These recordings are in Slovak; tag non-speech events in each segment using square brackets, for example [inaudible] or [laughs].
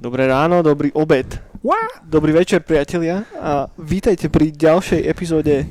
Dobré ráno, dobrý obed. Dobrý večer, priatelia. A vítajte pri ďalšej epizóde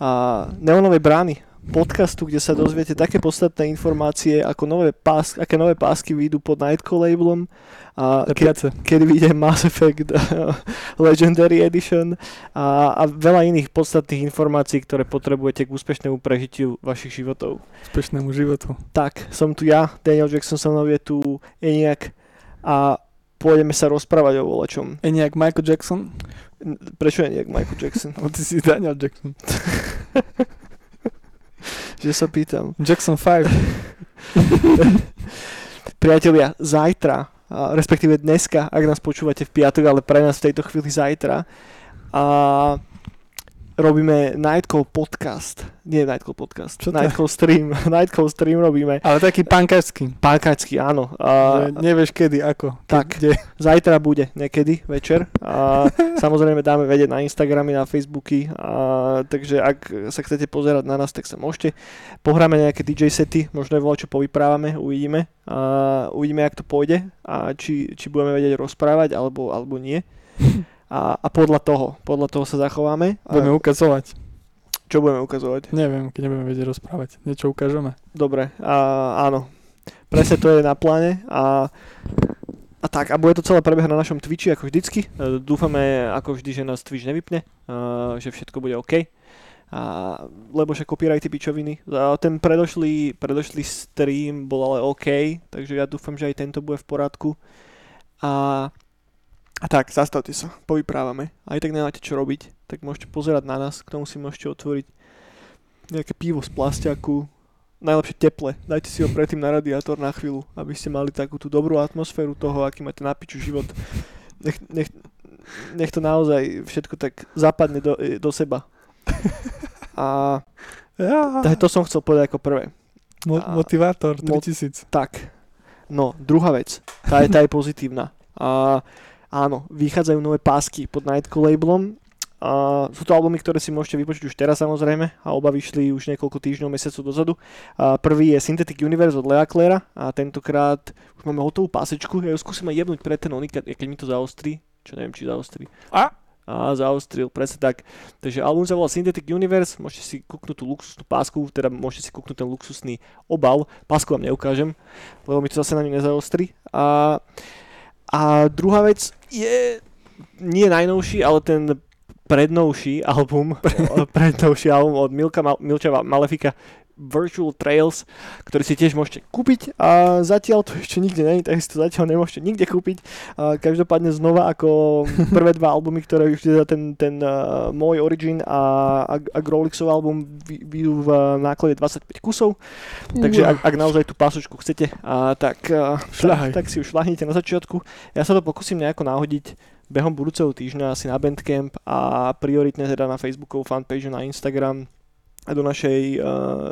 a, Neonovej brány, podcastu, kde sa dozviete také podstatné informácie, ako nové pás, aké nové pásky vyjdú pod Nightcall labelom, a ke, kedy vyjde Mass Effect [laughs] Legendary Edition a, a veľa iných podstatných informácií, ktoré potrebujete k úspešnému prežitiu vašich životov. Úspešnému životu. Tak, som tu ja, Daniel Jackson, so mnou je tu Eniak a pôjdeme sa rozprávať o volačom. Je nejak Michael Jackson? Prečo je nejak Michael Jackson? [laughs] Ty si Daniel Jackson. [laughs] že sa pýtam. Jackson 5. [laughs] Priatelia, zajtra, respektíve dneska, ak nás počúvate v piatok, ale pre nás v tejto chvíli zajtra, a robíme Nightcall podcast. Nie Nightcall podcast. Čo Nightcall stream. [laughs] Nightcall stream robíme. Ale taký pankáčsky. Pankáčsky, áno. A, nevieš kedy, ako. Tak, kde. zajtra bude niekedy večer. A [laughs] samozrejme dáme vedieť na Instagramy, na Facebooky. A, takže ak sa chcete pozerať na nás, tak sa môžete. Pohráme nejaké DJ sety, možno aj čo povyprávame, uvidíme. A, uvidíme, jak to pôjde a či, či budeme vedieť rozprávať alebo, alebo nie [laughs] a, a podľa toho, podľa toho sa zachováme. Budeme ukazovať. Čo budeme ukazovať? Neviem, keď nebudeme vedieť rozprávať. Niečo ukážeme. Dobre, a, áno. Presne to je na pláne a, a tak, a bude to celé prebiehať na našom Twitchi ako vždycky. E, dúfame ako vždy, že nás Twitch nevypne, a, že všetko bude OK. A, lebo že copyrighty pičoviny. A ten predošlý, predošlý stream bol ale OK, takže ja dúfam, že aj tento bude v poradku. A a tak, zastavte sa, povyprávame. Aj tak nemáte čo robiť, tak môžete pozerať na nás, k tomu si môžete otvoriť nejaké pivo z plastiaku, najlepšie teple. Dajte si ho predtým na radiátor na chvíľu, aby ste mali takú tú dobrú atmosféru toho, aký máte na piču život. Nech, nech, nech to naozaj všetko tak zapadne do, do seba. A ja. to som chcel povedať ako prvé. Mo- motivátor 3000. Mo- tak. No, druhá vec. Tá je, tá je pozitívna. A áno, vychádzajú nové pásky pod Nightcall labelom. Uh, sú to albumy, ktoré si môžete vypočuť už teraz samozrejme a oba vyšli už niekoľko týždňov, mesiacov dozadu. Uh, prvý je Synthetic Universe od Lea Claire a tentokrát už máme hotovú pásečku. Ja ju skúsim aj jebnúť pre ten onik, keď mi to zaostrí. Čo neviem, či zaostrí. A? A zaostril, presne tak. Takže album sa volá Synthetic Universe, môžete si kúknúť tú luxusnú pásku, teda môžete si kúknúť ten luxusný obal. Pásku vám neukážem, lebo mi to zase na ňu nezaostrí. A a druhá vec je nie najnovší, ale ten prednovší album, [laughs] prednovší album od Milka Mal- Milča Malefika Virtual Trails, ktorý si tiež môžete kúpiť a zatiaľ to ešte nikde není, takže si to zatiaľ nemôžete nikde kúpiť. A každopádne znova ako [laughs] prvé dva albumy, ktoré už teda ten, ten uh, môj Origin a, a, a Grolixov album vyjdú v náklade 25 kusov, takže ak, ak naozaj tú pásočku chcete, a, tak, uh, tak, tak si už šlahnite na začiatku. Ja sa to pokúsim nejako náhodiť behom budúceho týždňa asi na Bandcamp a prioritne teda na Facebookov fanpage na Instagram do našej,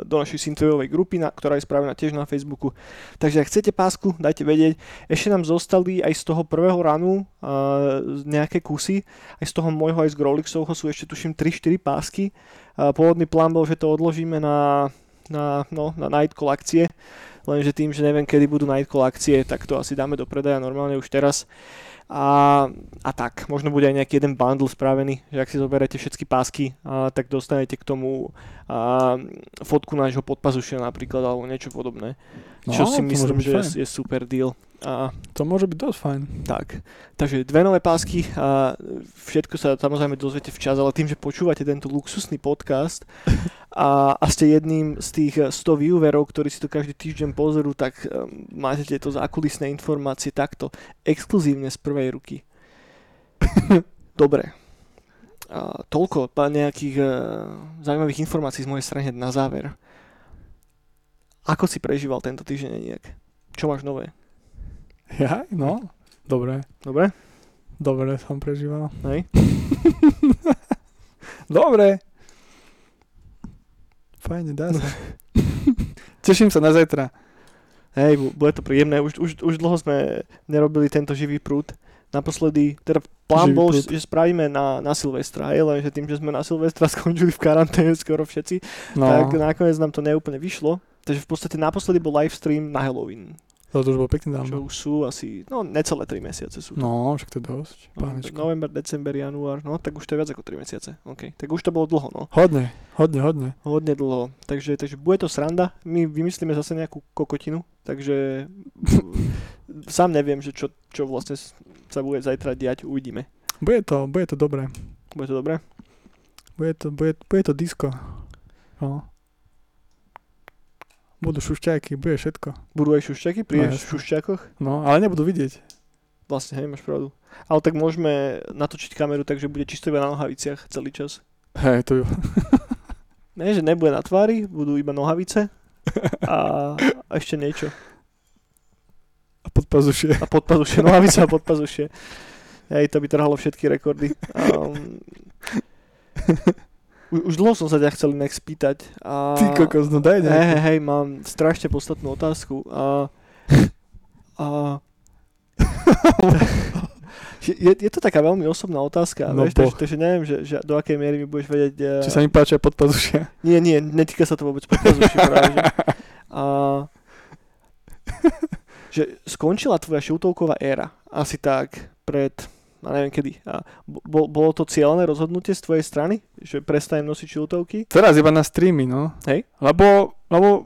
do našej synthwaveovej grupy, ktorá je spravená tiež na Facebooku. Takže ak chcete pásku, dajte vedieť. Ešte nám zostali aj z toho prvého ranu nejaké kusy, aj z toho môjho, aj z Grolixovho sú ešte tuším 3-4 pásky. Pôvodný plán bol, že to odložíme na, na, no, na night akcie, lenže tým, že neviem, kedy budú night akcie, tak to asi dáme do predaja normálne už teraz. A, a tak, možno bude aj nejaký jeden bundle spravený, že ak si zoberete všetky pásky, a, tak dostanete k tomu a, fotku nášho podpazušia napríklad, alebo niečo podobné. No, čo si myslím, že je, je super deal. A, to môže byť dosť fajn. Tak, takže dve nové pásky a všetko sa samozrejme dozviete včas, ale tým, že počúvate tento luxusný podcast [laughs] a, a ste jedným z tých 100 viewerov, ktorí si to každý týždeň pozerú, tak um, máte tieto zákulisné informácie takto exkluzívne z prvej ruky. [laughs] Dobre. A, toľko nejakých uh, zaujímavých informácií z mojej strany na záver. Ako si prežíval tento týždeň nejak? Čo máš nové? Ja? No, dobre. Dobre? Dobre som prežíval. Hej. [laughs] dobre. Fajne, dá sa. [laughs] Teším sa na zajtra. Hej, bude to príjemné. Už, už, už dlho sme nerobili tento živý prúd naposledy, teda plán Živý bol, prúd. že, spravíme na, na Silvestra, hej, lenže tým, že sme na Silvestra [laughs] skončili v karanténe skoro všetci, No, tak nakoniec nám to neúplne vyšlo. Takže v podstate naposledy bol livestream na Halloween, to už bolo pekne čo dávno. už sú asi, no necelé 3 mesiace sú. to. No, však to je dosť. No, november, december, január, no tak už to je viac ako 3 mesiace. OK, tak už to bolo dlho, no. Hodne, hodne, hodne. Hodne dlho. Takže, takže bude to sranda. My vymyslíme zase nejakú kokotinu, takže [laughs] sám neviem, že čo, čo vlastne sa bude zajtra diať, uvidíme. Bude to, bude to dobré. Bude to dobré? Bude to, bude, bude to disco. No. Budú šušťajky, bude všetko. Budú aj šušťaky pri No, no, jasné. šušťakoch? No, ale nebudú vidieť. Vlastne, hej, máš pravdu. Ale tak môžeme natočiť kameru, takže bude čisto iba na nohaviciach celý čas. Hej, to [laughs] Ne, že nebude na tvári, budú iba nohavice a, a ešte niečo. a podpazušie. A podpazušie, nohavice a podpazušie. Hej, to by trhalo všetky rekordy. Um, už, už dlho som sa ťa chcel inak spýtať. A... Ty kokos, no daj Hej, hej, hej, mám strašne podstatnú otázku. A, a, [laughs] je, je to taká veľmi osobná otázka, No vieš, takže, takže neviem, že, že do akej miery mi budeš vedieť... eh, Či sa mi páčia podpazušia. Nie, nie, netýka sa to vôbec podpazuši práve, že... A, že skončila tvoja šiltovková éra, asi tak pred, a neviem kedy. A bo, bolo to cieľné rozhodnutie z tvojej strany, že prestanem nosiť šiltovky? Teraz iba na streamy, no. Hej. Lebo, lebo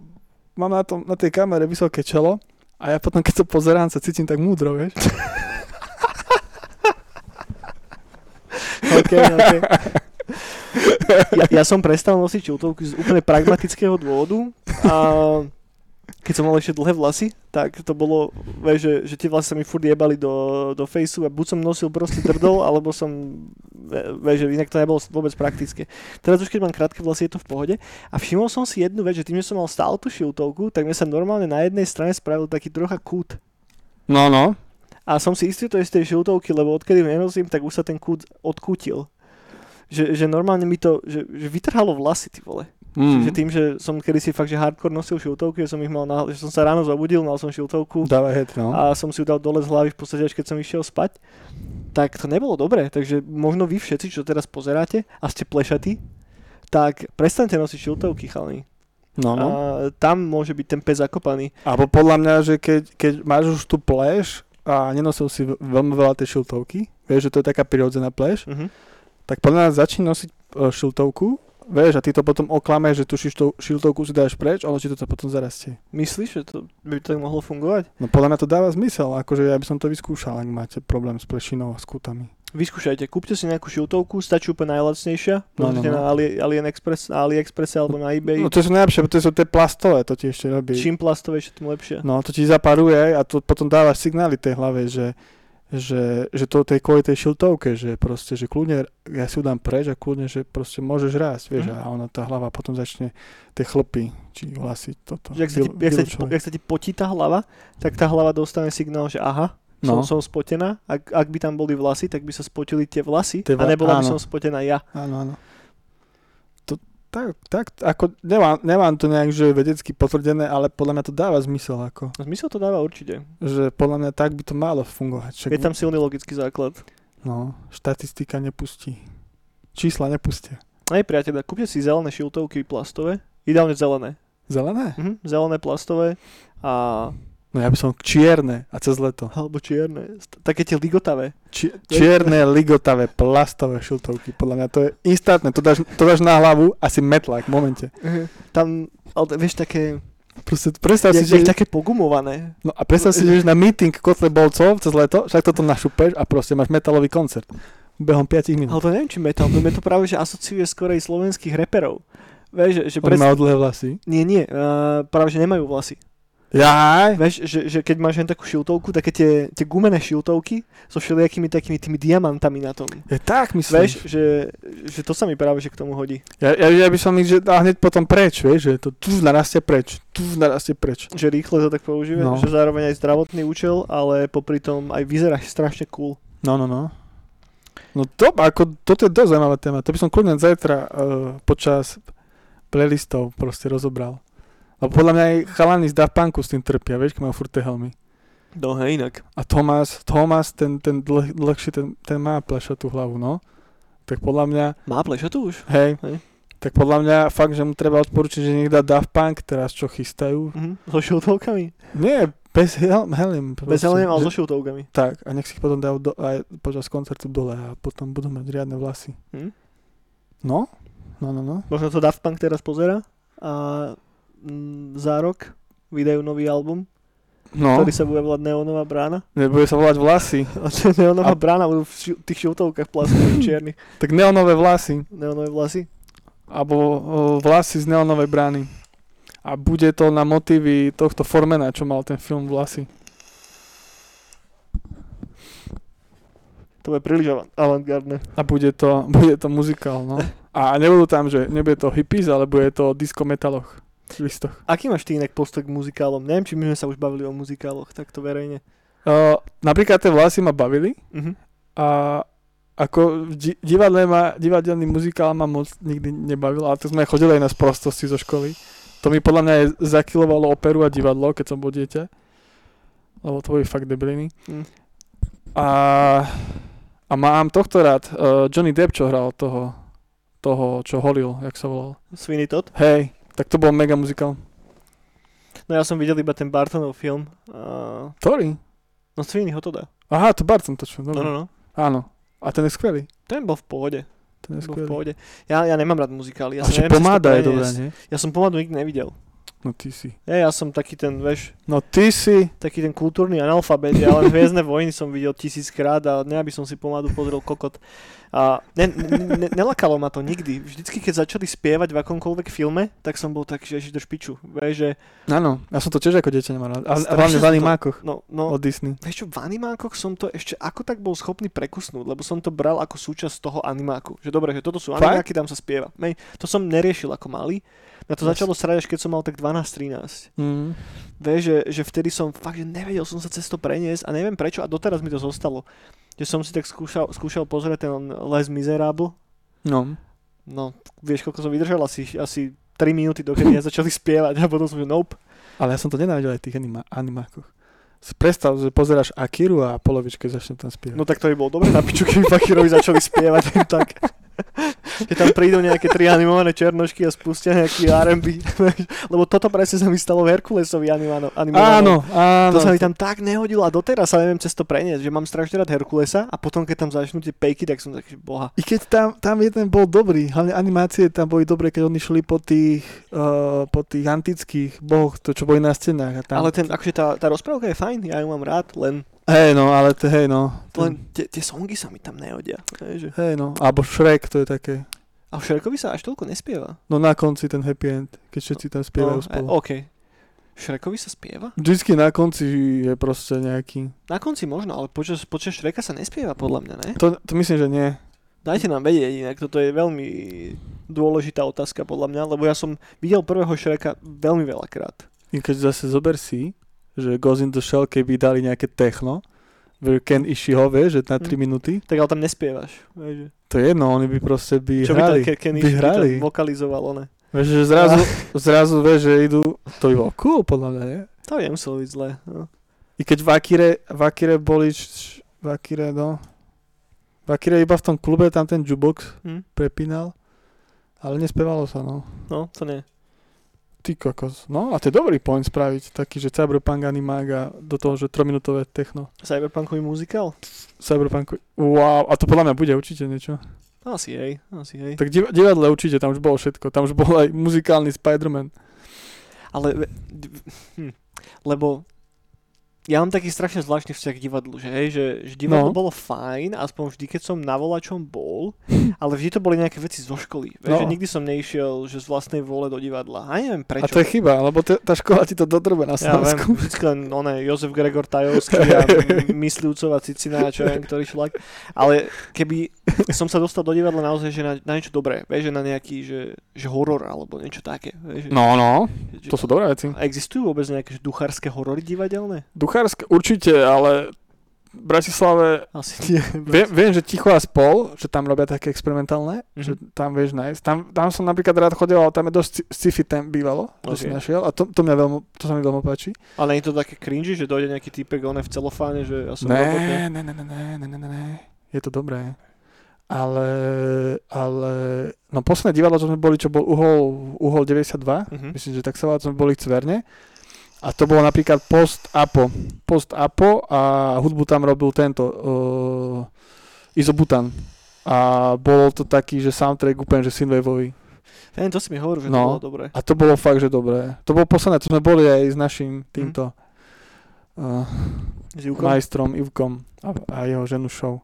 mám na, tom, na tej kamere vysoké čelo a ja potom, keď to pozerám, sa cítim tak múdro, vieš. [laughs] OK, OK. Ja, ja som prestal nosiť šiltovky z úplne pragmatického dôvodu a keď som mal ešte dlhé vlasy, tak to bolo, vieš, že, že tie vlasy sa mi furt jebali do, do faceu a buď som nosil proste drdol, alebo som, vieš, že inak to nebolo vôbec praktické. Teraz už keď mám krátke vlasy, je to v pohode. A všimol som si jednu vec, že tým, že som mal stále tú šiltovku, tak mi sa normálne na jednej strane spravil taký trocha kút. No, no. A som si istý, to je z tej šiltovky, lebo odkedy nenosím, tak už sa ten kút odkútil. Že, že normálne mi to, že, že vytrhalo vlasy, ty vole. Mm. Že tým, že som kedysi fakt, že hardcore nosil šiltovky, že som ich mal na, že som sa ráno zobudil, mal som šiltovku Dávaj head, no. a som si ju dal dole z hlavy v podstate, až keď som išiel spať. Tak to nebolo dobré, takže možno vy všetci, čo teraz pozeráte a ste plešatí, tak prestaňte nosiť šiltovky, chalani. No, no. A tam môže byť ten pes zakopaný. Alebo podľa mňa, že keď, keď máš už tú pleš a nenosil si veľmi veľa tej šiltovky, vieš, že to je taká prirodzená pleš, Mhm. tak podľa mňa začni nosiť e, šiltovku, vieš, a ty to potom oklameš, že tú šiltov, šiltovku si dáš preč, ono ti to potom zarastie. Myslíš, že to by to tak mohlo fungovať? No podľa mňa to dáva zmysel, akože ja by som to vyskúšal, ak máte problém s plešinou a s kútami. Vyskúšajte, kúpte si nejakú šiltovku, stačí úplne najlacnejšia, No, no, pozrite no. na Ali, AliExpress, na AliExpresse alebo na eBay. No to sú najlepšie, pretože sú tie plastové, to ti ešte robí. Čím plastovejšie, tým lepšie. No to ti zaparuje a to potom dávaš signály tej hlave, že, že, že to tej kvôli tej šiltovke, že proste, že kľudne, ja si ju dám preč a kľudne, že proste môžeš rásť, vieš, Mhm. a ona tá hlava potom začne tie chlpy, či vlasy, toto. Že ak sa, ti, jak, sa ti, jak sa ti potí tá hlava, tak tá hlava dostane signál, že aha, No. som spotená. Ak, ak by tam boli vlasy, tak by sa spotili tie vlasy Tie a nebola by áno. som spotená ja. Áno, áno. To, tak, tak, ako, nemám, nemám to nejak, že vedecky potvrdené, ale podľa mňa to dáva zmysel, ako, No, Zmysel to dáva určite. že podľa mňa tak by to malo fungovať. Však, Je tam silný logický základ. No, štatistika nepustí. Čísla nepustia. Hej priateľa, kúpte si zelené šiltovky plastové, ideálne zelené. Zelené? Mhm, zelené plastové a No ja by som čierne a cez leto. alebo čierne, také tie ligotavé. Či, čierne, ligotavé, plastové šiltovky. Podľa mňa to je instantné. To dáš, to dáš na hlavu asi metlák v momente. Tam, ale vieš, také, Proste predstav si, že... také pogumované. No a predstav si, že na meeting Kotlebolcov cez leto, však toto našupeš a proste máš metalový koncert. Behom 5 minút. Ale to neviem, či metal, to mi to práve, že asociuje skorej slovenských reperov. Vieš, že, že majú dlhé vlasy. Nie, nie, uh, práve, že nemajú vlasy. Jaj! Vieš, že, že keď máš len takú šiltovku, také tie, tie gumené šiltovky so všelijakými takými tými diamantami na tom. Je tak, myslím. Vieš, že, že to sa mi práve že k tomu hodí. Ja, ja, ja by som ich, že dal hneď potom preč, vieš, že to tu narastie preč, tu narastie preč. Že rýchle to tak používa, No. že zároveň aj zdravotný účel, ale popri tom aj vyzeráš strašne cool. No, no, no. No to, ako, toto je dosť zaujímavá téma. To by som kľudne zajtra uh, počas playlistov proste rozobral. Lebo podľa mňa aj chalani z Daft Punku s tým trpia, vieš, keď majú furt tie helmy. No hej, inak. A Tomás, Tomás ten, ten dlh, dlhší, ten, ten má plešatú hlavu, no. Tak podľa mňa, Má plešatu už? hej, Hej. tak podľa mňa fakt, že mu treba odporučiť, že nech dá Daft Punk teraz, čo chystajú. Mhm. So šiltovkami? Nie, bez helm, helm. Bez helem, ale že- so šiltovkami. Tak, a nech si ich potom dajú do, aj počas koncertu dole a potom budú mať riadne vlasy. Hm? No? No, no, no. Možno to Daft Punk teraz pozera a mm, za rok vydajú nový album, No, ktorý sa bude volať Neonová brána. nebude sa volať vlasy. [laughs] Je Neonová A- brána budú v ši- tých šiltovkách plastových čiernych. [laughs] Tak neonové vlasy. Neonové vlasy. Alebo o, vlasy z neonovej brány. A bude to na motívy tohto Formena, čo mal ten film Vlasy. To bude príliš avant- avantgardné. A bude to, [laughs] bude to muzikál, no. A nebudú tam, že nebude to hippies, ale bude to o disco metaloch. Listoch. Aký máš ty inak postoj k muzikálom? Neviem, či my sme sa už bavili o muzikáloch, takto verejne. Uh, napríklad tie vlasy ma bavili Mhm. a ako di- divadle ma, divadelný muzikál ma moc nikdy nebavil, ale to sme chodili aj na sprostosti zo školy. To mi podľa mňa aj zakilovalo operu a divadlo, keď som bol dieťa. Lebo to boli fakt debiliny. Mm. A, a mám tohto rád. Uh, Johnny Depp, čo hral toho, toho, čo holil, jak sa volal. Sweeney Todd? Hej, tak to bol mega muzikál. No ja som videl iba ten Bartonov film. Uh, Ktorý? no Sweeneyho to dá. Aha, to Barton točno. No, no, no. Áno. A ten je skvelý. Ten bol v pohode. Ten je Bol v skvelý. pohode. Ja, ja nemám rád muzikály. Ja a sa že neviem pomáda je dobrá, nie? Ja som pomádu nikdy nevidel. No ty si. Ja, ja som taký ten, vieš, No ty si. taký ten kultúrny analfabet. Ja len Hviezdne vojny som videl tisíckrát a ne, aby som si pomádu pozrel kokot. A ne, ne, ne, nelakalo ma to nikdy. Vždycky, keď začali spievať v akomkoľvek filme, tak som bol tak, že do špiču. Vieš, že, Áno, ja som to tiež ako dieťa nemal rád. A, a hlavne v animákoch no, no, od Disney. Vieš čo, v animákoch som to ešte ako tak bol schopný prekusnúť, lebo som to bral ako súčasť toho animáku. Že dobre, že toto sú animáky, tam sa spieva. Mej, to som neriešil ako malý. Na to Yes. začalo srať keď som mal tak 12-13. Mm. Vieš, že, že vtedy som fakt, že nevedel som sa cez to preniesť a neviem prečo a doteraz mi to zostalo. Že som si tak skúšal, skúšal pozrieť ten Les Miserable. No. No, vieš, koľko som vydržal? Asi, asi 3 minúty, dokedy ja začali spievať a potom som, že nope. Ale ja som to nenávidel aj v tých anima- animákoch. Predstav, že pozeráš Akiru a polovičke začne tam spievať. No tak to by bolo dobre na piču, keby Fakirovi začali spievať [laughs] tak. Že tam prídu nejaké tri animované černošky a spustia nejaký R&B. Lebo toto presne sa mi stalo v Herkulesovi animáno, áno, áno. To sa mi tam tak nehodilo a doteraz sa neviem cez to preniesť, že mám strašne rád Herkulesa a potom keď tam začnú tie pejky, tak som taký, boha. I keď tam, tam jeden bol dobrý, hlavne animácie tam boli dobré, keď oni šli po tých, uh, po tých antických bohoch, to čo boli na stenách. A tam, Ale ten, akože tá, tá rozprávka je fajn, ja ju mám rád, len, Hej no, ale to, hej no. Ten, len tie, tie songy sa mi tam nehodia. Hej, že... hej no, alebo Shrek, to je také. A v Šrekovi sa až toľko nespieva. No na konci ten happy end, keď všetci tam spievajú no, spolu. E, OK. V Šrekovi sa spieva? Vždycky na konci je proste nejaký... Na konci možno, ale počas, počas Šreka sa nespieva podľa mňa, ne? To, to myslím, že nie. Dajte nám vedieť, inak toto je veľmi dôležitá otázka podľa mňa, lebo ja som videl prvého Šreka veľmi veľakrát. I keď zase zober si, že Ghost in the Shell, keby dali nejaké techno, Ken Ishiho, vieš, že na 3 Hm. minúty, Tak ale tam nespievaš. Vieš, to je jedno, oni by proste by čo hrali. by tam Kenny by hrali. vokalizoval, one. Vieš, že zrazu, [laughs] zrazu vieš, že idú, to by bolo cool podľa mňa, nie? To by nemuselo byť zle. No. I keď v Akire, v Akire boli, v Akire, no, v Akire iba v tom klube tam ten jukebox Hm? prepínal, ale nespevalo sa, no. no, to nie. Ty kokos. No a to je dobrý point spraviť, taký, že cyberpunk animák a do toho, že 3-minútové techno. Cyberpunkový muzikál? Cyberpunk, wow, a to podľa mňa bude určite niečo. Asi hej, asi hej. Tak div- divadle určite, tam už bolo všetko, tam už bol aj muzikálny Spider-Man. Ale, hm, lebo ja mám taký strašne zvláštny vzťah k divadlu, že hej, že, že divadlo No. bolo fajn, aspoň vždy, keď som na volačom bol, [laughs] ale vždy to boli nejaké veci zo školy. Vieš, No. že nikdy som neišiel že z vlastnej vôle do divadla. A neviem A prečo. to je chyba, lebo te, tá škola ti to dodrbe na ja viem, Slovensku. vždycky len oné, Jozef Gregor [laughs] Tajovský a myslivcová Cicina, čo viem, ktorý šlak. Ale keby som sa dostal do divadla naozaj, že na, na niečo dobré, vieš, že na nejaký, že, že horor alebo niečo také. Vieš, No, no, že, to sú dobré veci. A Existujú vôbec nejaké duchárske horory divadelné? Kuchársk určite, ale v Bratislave... Asi nie. Viem, viem, že Ticho a spol, že tam robia také experimentálne, mm-hmm. že tam vieš nájsť. Tam, tam som napríklad rád chodil, ale tam je dosť sci-fi tam bývalo, to okay. si našiel a to, to, mňa veľmi, to sa mi veľmi páči. Ale nie je to také cringy, že dojde nejaký typek one v celofáne, že ja som ne, robot, ne? Ne, ne, ne, ne, ne, ne, je to dobré. Ale, ale, no posledné divadlo, čo sme boli, čo bol Uhol, Uhol 92, mm-hmm. myslím, že tak sa volá, sme boli v Cverne, a to bolo napríklad post-apo. Post-apo a hudbu tam robil tento uh, Izobutan. A bolo to taký, že soundtrack úplne, že synthwaveový. Viem, to si mi hovoril, že to No. bolo dobré. A to bolo fakt, že dobré. To bolo posledné, to sme boli aj s našim týmto uh, S Júkom? majstrom Ivkom a, a jeho ženu show.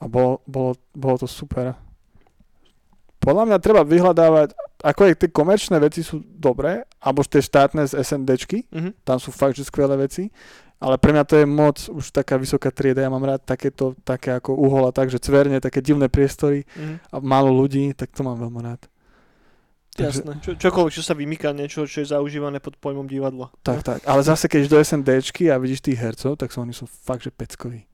A bolo, bolo, bolo to super. Podľa mňa treba vyhľadávať, ako aj tie komerčné veci sú dobré, alebo tie štátne z SNDčky, Mhm. tam sú fakt, že skvelé veci, ale pre mňa to je moc už taká vysoká trieda, ja mám rád takéto, také ako uhol a tak, že cverne, také divné priestory Mhm. a málo ľudí, tak to mám veľmi rád. Takže- Jasné. Čo, čokoľvek, čo sa vymýka, niečo, čo je zaužívané pod pojmom divadla. Tak, tak. Ale zase, keď do SNDčky a vidíš tých hercov, tak sú oni sú fakt, že peckoví.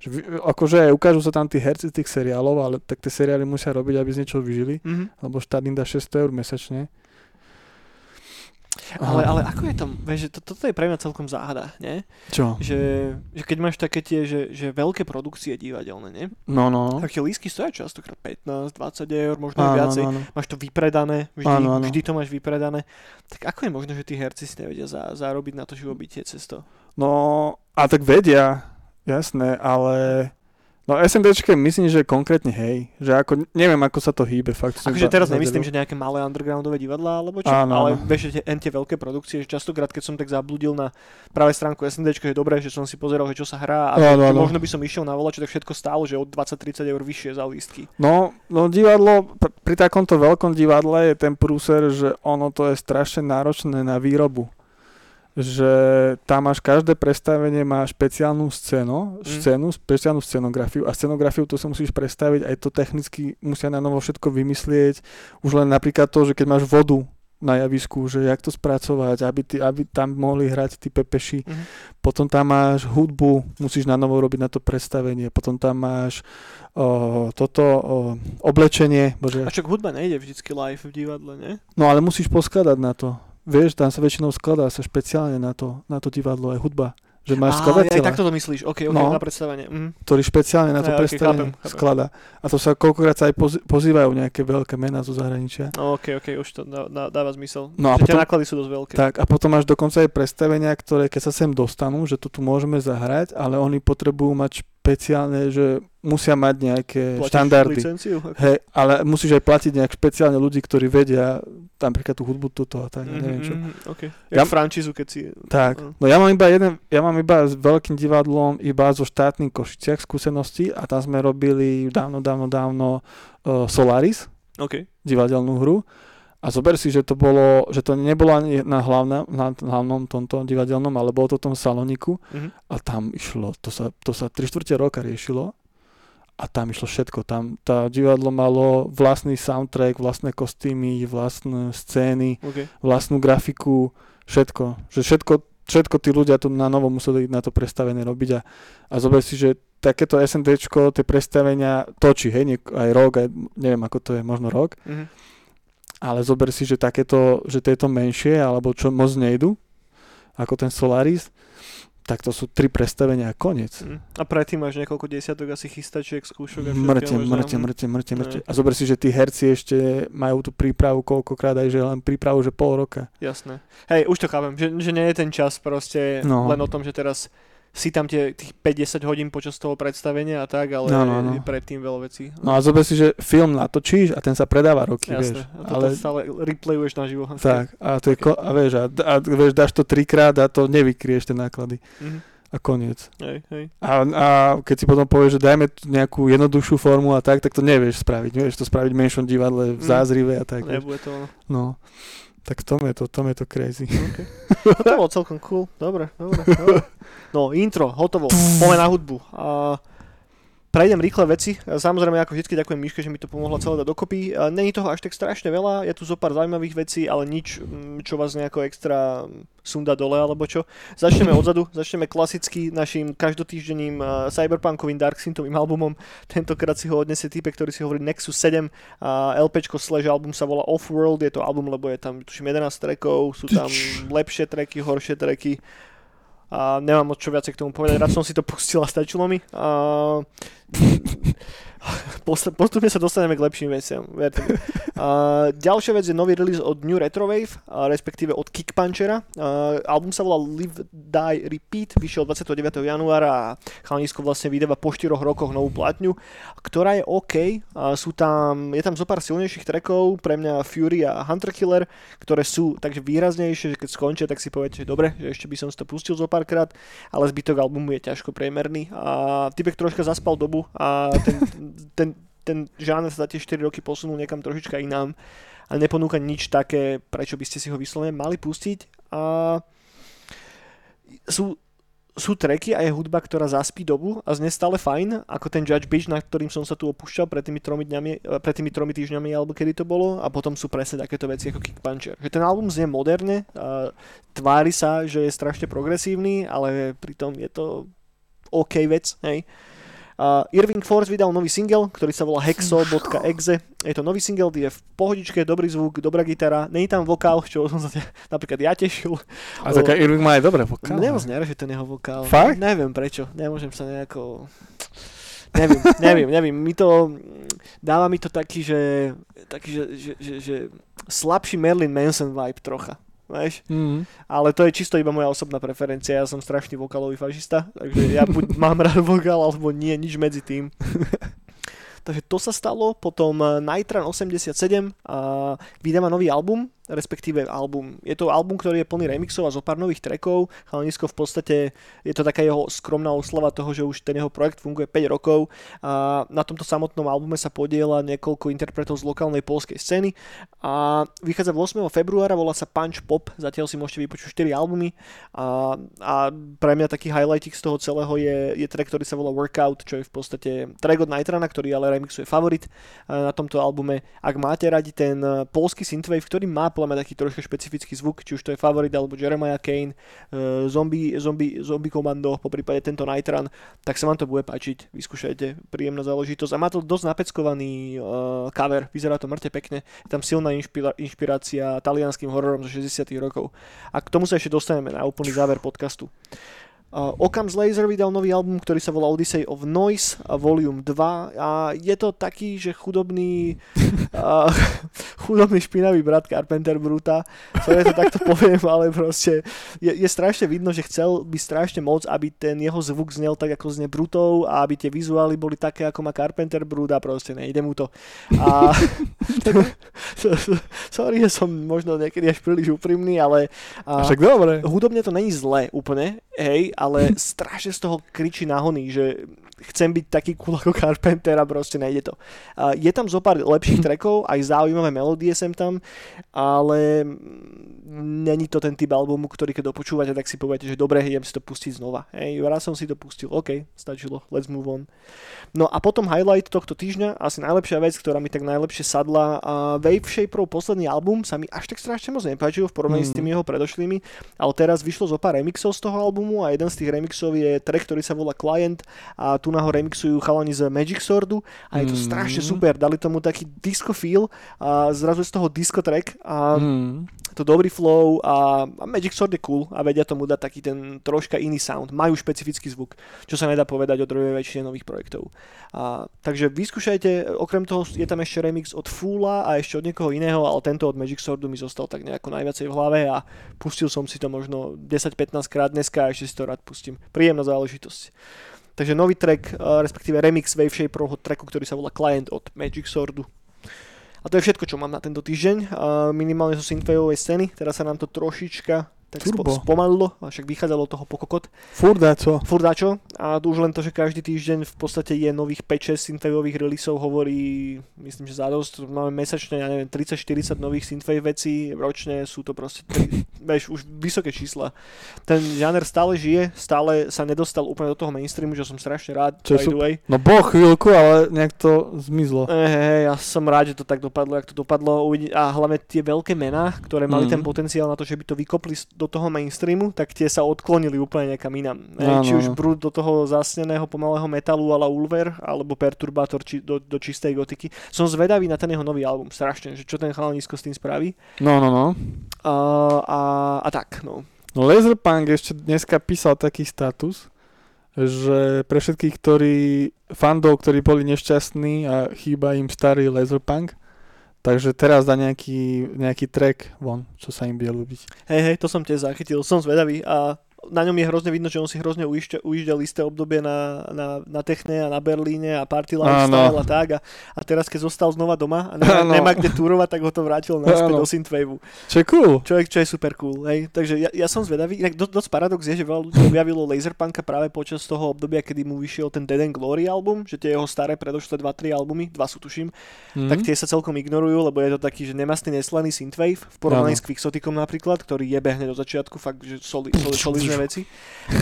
Že, akože ukážu sa tam tí herci tých seriálov, ale tak tie seriály musia robiť, aby z niečoho vyžili, Mhm. lebo štát im dá 600 eur mesačne. Ale, ale ako je to, vieš, že to, toto je pre mňa celkom záhada, nie? Čo? Že, že keď máš také tie, že, že veľké produkcie divadelné, nie? No, no. Tak tie lísky stoja častokrát 15, 20 eur, možno aj viacej. áno, áno. Máš to vypredané, vždy, Áno, áno. vždy to máš vypredané. Tak ako je možné, že tí herci si nevedia za, zarobiť na to živobytie cez to? No, a tak vedia, jasné, ale... No SMDčke myslím, že konkrétne hej, že ako, neviem ako sa to hýbe fakt. Akože teraz nemyslím, že nejaké malé undergroundové divadlá, alebo čo, Áno, ale vieš, tie, tie veľké produkcie, že častokrát, keď som tak zabludil na práve stránku SND, je dobré, že som si pozeral, že čo sa hrá a Áno, áno. možno by som išiel na volač, tak všetko stálo, že od 20-30 eur vyššie za lístky. No, no divadlo, pr- pri takomto veľkom divadle je ten prúser, že ono to je strašne náročné na výrobu. Že tam máš každé predstavenie má špeciálnu scénu, Mm. scénu, špeciálnu scenografiu a scenografiu to sa musíš predstaviť, aj to technicky musia na novo všetko vymyslieť. Už len napríklad to, že keď máš vodu na javisku, že jak to spracovať, aby, ty, aby tam mohli hrať tí pepeši. Mhm. Potom tam máš hudbu, musíš na novo robiť na to predstavenie. Potom tam máš o, toto o, oblečenie. Bože. A čo hudba nejde vždycky live v divadle, nie? No ale musíš poskladať na to. Vieš, tam sa väčšinou skladá sa špeciálne na to, na to divadlo aj hudba. Že máš aj skladateľa, takto to myslíš, ok, ok, No. na predstavenie. Mhm. ktorý špeciálne na to ok, predstavenie chápem, chápem. skladá. A to sa koľkokrát sa aj poz- pozývajú nejaké veľké mená zo zahraničia. No, ok, ok, už to dá, dá, dáva zmysel. No a že tie potom- náklady sú dosť veľké. Tak a potom máš dokonca aj predstavenia, ktoré keď sa sem dostanú, že to tu môžeme zahrať, ale oni potrebujú mať špeciálne, že musia mať nejaké Platíš štandardy. licenciu? Hej, ale musíš aj platiť nejak špeciálne ľudí, ktorí vedia napríklad tú hudbu toto a tak, ja Mhm, neviem čo. mhm, ok. Ja- Jak frančízu, keď si... Tak, no. no ja mám iba jeden, ja mám iba s veľkým divadlom, iba so štátnym Košiciach skúsenosti a tam sme robili dávno, dávno, dávno uh, Solaris, Ok. divadelnú hru a zober si, že to bolo, že to nebolo ani na, hlavna, na hlavnom tomto divadelnom, ale bolo to v tom saloniku Mhm. a tam išlo, to sa, to sa 3 čtvrte roka riešilo a tam išlo všetko. Tam tá divadlo malo vlastný soundtrack, vlastné kostýmy, vlastné scény, ok. vlastnú grafiku, všetko. Že všetko, všetko tí ľudia tu na novo museli na to predstavenie robiť a, a zober si, že takéto SNDčko, tie predstavenia točí, hej, niek- aj rok, aj, neviem ako to je, možno rok, Mhm. Ale zober si, že takéto, že tieto menšie, alebo čo moc nejdu, ako ten Solaris, tak to sú tri predstavenia a koniec. Mhm. A predtým máš niekoľko desiatok asi chystačiek, skúšok a všetkého Mŕte, mŕte, mŕte. Hej. A zober si, že tí herci ešte majú tú prípravu koľkokrát aj, že len prípravu, že pol roka. Jasné. Hej, už to chápem, že, že nie je ten čas proste No. len o tom, že teraz si tam tie, tých 50 hodín počas toho predstavenia a tak, ale No, no, no. predtým veľa vecí. No a zober si, že film natočíš a ten sa predáva roky, vieš. Jasné. A to Ale stále replayuješ naživo. tak, a, to je, ko- a vieš, a, a vieš, dáš to trikrát a to nevykrieš tie náklady. Mhm. A koniec. Hej, hej. A, a keď si potom povieš, že dajme tu nejakú jednoduchšiu formu a tak, tak to nevieš spraviť. Nevieš to spraviť v menšom divadle, v Mm. zázrive a tak. vieš. Nebude to ono. No. Tak tom je to, tom je to crazy. No to bolo celkom cool. Dobre, dobre, dobre. [laughs] No, intro, hotovo. Poďme na hudbu. A Prejdem rýchle veci. Samozrejme, ako vždy ďakujem Miške, že mi to pomohlo celé dať dokopy. Není toho až tak strašne veľa, je tu zo pár zaujímavých vecí, ale nič, mm, čo vás nejako extra sunda dole alebo čo. Začneme odzadu, začneme klasicky našim každotýždenným uh, cyberpunkovým Dark Synthovým albumom. Tentokrát si ho odnesie type, ktorý si hovorí Nexus 7 a LPčko slash album sa volá Off-World, je to album, lebo je tam tuším 11 trackov, sú tam lepšie tracky, horšie tracky a nemám moc čo viacej k tomu povedať, rád som si to pustil a stačilo mi. A [laughs] [laughs] postupne sa dostaneme k lepším veciam, verte. Uh, ďalšia vec je nový release od New Retrowave, uh, respektíve od Kick Punchera. Album sa volá Live, Die, Repeat, vyšiel 29. januára a chalanisko vlastne vydáva po 4 rokoch novú platňu, ktorá je OK. Uh, sú tam, je tam zo pár silnejších trackov, pre mňa Fury a Hunter Killer, ktoré sú takže výraznejšie, že keď skončia, tak si poviete, že dobre, že ešte by som si to pustil zo párkrát, ale zbytok albumu je ťažko priemerný. A typek troška zaspal dobu a ten, ten, ten žáner sa za tie 4 roky posunul niekam trošička inám a neponúka nič také, prečo by ste si ho vyslovene mali pustiť. A sú, sú treky a je hudba, ktorá zaspí dobu a znie stále fajn, ako ten Judge Beach, na ktorým som sa tu opúšťal pred tými tromi, dňami, pred tými tromi týždňami, alebo kedy to bolo, a potom sú presne takéto veci ako Kick Puncher. Že ten album znie moderne, a tvári sa, že je strašne progresívny, ale pritom je to OK vec, hej. Uh, Irving Force vydal nový single, ktorý sa volá hexo.exe. Je to nový single, je v pohodičke, dobrý zvuk, dobrá gitara, není tam vokál, čo som sa [laughs] napríklad ja tešil. A tak Irving má aj dobré vokál. Nemôžem že ten jeho vokál. Fakt? Neviem prečo, nemôžem sa nejako... neviem, [laughs] neviem, neviem. Mi to, dáva mi to taký, že, taký, že, že, že, že slabší Merlin Manson vibe trocha vieš. Mm. Ale to je čisto iba moja osobná preferencia, ja som strašný vokalový fašista, takže ja buď [laughs] mám rád vokál, alebo nie, nič medzi tým. [laughs] takže to sa stalo, potom Nitran 87 a vydáva nový album, respektíve album. Je to album, ktorý je plný remixov a zo pár nových trackov. Chalanisko v podstate je to taká jeho skromná oslava toho, že už ten jeho projekt funguje 5 rokov a na tomto samotnom albume sa podiela niekoľko interpretov z lokálnej polskej scény a vychádza 8. februára, volá sa Punch Pop, zatiaľ si môžete vypočuť 4 albumy a, a pre mňa taký highlight z toho celého je, je track, ktorý sa volá Workout, čo je v podstate track od Nightrana, ktorý ale remixuje favorit na tomto albume. Ak máte radi ten polský synthwave, ktorý má podľa mňa taký trošku špecifický zvuk, či už to je Favorit alebo Jeremiah Kane, uh, zombie, zombie, zombie Commando, po prípade tento Nitran, tak sa vám to bude páčiť, vyskúšajte, príjemná záležitosť. A má to dosť napeckovaný uh, cover, vyzerá to mŕte pekne, je tam silná inšpira- inšpirácia talianským hororom zo 60 rokov. A k tomu sa ešte dostaneme na úplný záver podcastu. Uh, Occam's Laser vydal nový album, ktorý sa volá Odyssey of Noise Volume 2 a je to taký, že chudobný uh, [laughs] chudobný špinavý brat Carpenter Bruta, sorry to takto [laughs] poviem, ale proste je, je strašne vidno, že chcel by strašne moc, aby ten jeho zvuk znel tak ako znie Brutov a aby tie vizuály boli také ako má Carpenter Brut a proste nejde mu to. A [laughs] sorry, že som možno niekedy až príliš úprimný, ale a, Však dobre. hudobne to není zlé úplne, hej, ale strašne z toho kričí nahony, že chcem byť taký cool ako Carpenter a proste nejde to. Uh, je tam zo pár lepších trackov, aj zaujímavé melódie sem tam, ale není to ten typ albumu, ktorý keď dopočúvate, tak si poviete, že dobre, idem si to pustiť znova. Hej, raz som si to pustil, OK, stačilo, let's move on. No a potom highlight tohto týždňa, asi najlepšia vec, ktorá mi tak najlepšie sadla, uh, Wave Shaperov posledný album sa mi až tak strašne moc nepáčil v porovnaní mm. s tými jeho predošlými, ale teraz vyšlo zo pár remixov z toho albumu a jeden z tých remixov je track, ktorý sa volá Client a tu na ho remixujú chalani z Magic Swordu a je to mm. strašne super. Dali tomu taký disco feel a zrazu z toho disco track a mm to dobrý flow a, a Magic Sword je cool a vedia tomu dať taký ten troška iný sound. Majú špecifický zvuk, čo sa nedá povedať o druhej väčšine nových projektov. A, takže vyskúšajte, okrem toho je tam ešte remix od Foola a ešte od niekoho iného, ale tento od Magic Swordu mi zostal tak nejako najviacej v hlave a pustil som si to možno 10-15 krát dneska a ešte si to rád pustím. Príjemná záležitosť. Takže nový track, respektíve remix Wave Shaperovho tracku, ktorý sa volá Client od Magic Swordu. A to je všetko, čo mám na tento týždeň, minimálne zo synthwaveovej scény, teraz sa nám to trošička tak spo, Turbo. spomalilo, a však vychádzalo toho pokokot. Furt čo? Furt dačo a už len to, že každý týždeň v podstate je nových 5-6 synthwaveových releaseov hovorí, myslím, že zadosť, máme mesačne, ja neviem, 30-40 nových synthwave vecí, ročne sú to proste, [laughs] vieš, už vysoké čísla. Ten žáner stále žije, stále sa nedostal úplne do toho mainstreamu, že som strašne rád, Čo by sú- way. No bol chvíľku, ale nejak to zmizlo. Eh, Hej, hej, ja som rád, že to tak dopadlo, jak to dopadlo. A hlavne tie veľké mená, ktoré mali Mhm. ten potenciál na to, že by to vykopli do toho mainstreamu, tak tie sa odklonili úplne niekam inam. Áno, či už brúd do toho zasneného pomalého metalu ala Ulver, alebo Perturbátor či do, do čistej gotiky. Som zvedavý na ten jeho nový album, strašne, že čo ten chalanisko s tým spraví. No, no, no. A, a, a tak, no. No Laserpunk ešte dneska písal taký status, že pre všetkých, ktorí, fandov, ktorí boli nešťastní a chýba im starý Laserpunk, takže teraz dá nejaký, nejaký track von, čo sa im bude ľúbiť. Hej, hej, to som tiež zachytil, som zvedavý a na ňom je hrozne vidno, že on si hrozne ujížďa, ujížďal isté obdobie na, na, na Techne a na Berlíne a Party Lifestyle a tak a, a teraz keď zostal znova doma a nemá, nemá kde túrovať, tak ho to vrátil naspäť Áno. do Synthwaveu. Čo je cool. Čo je, čo je super cool, hej. Takže ja, ja som zvedavý. Inak do, dosť paradox je, že veľa ľudí objavilo Laserpunka práve počas toho obdobia, kedy mu vyšiel ten Dead and Glory album, že tie jeho staré predošlé 2-3 albumy, dva sú tuším, Mhm. tak tie sa celkom ignorujú, lebo je to taký, že nemastný neslaný synthwave v porovnaní s Quixoticom napríklad, ktorý jebe hneď do začiatku, fakt, že soli, soli, [laughs] solidné veci.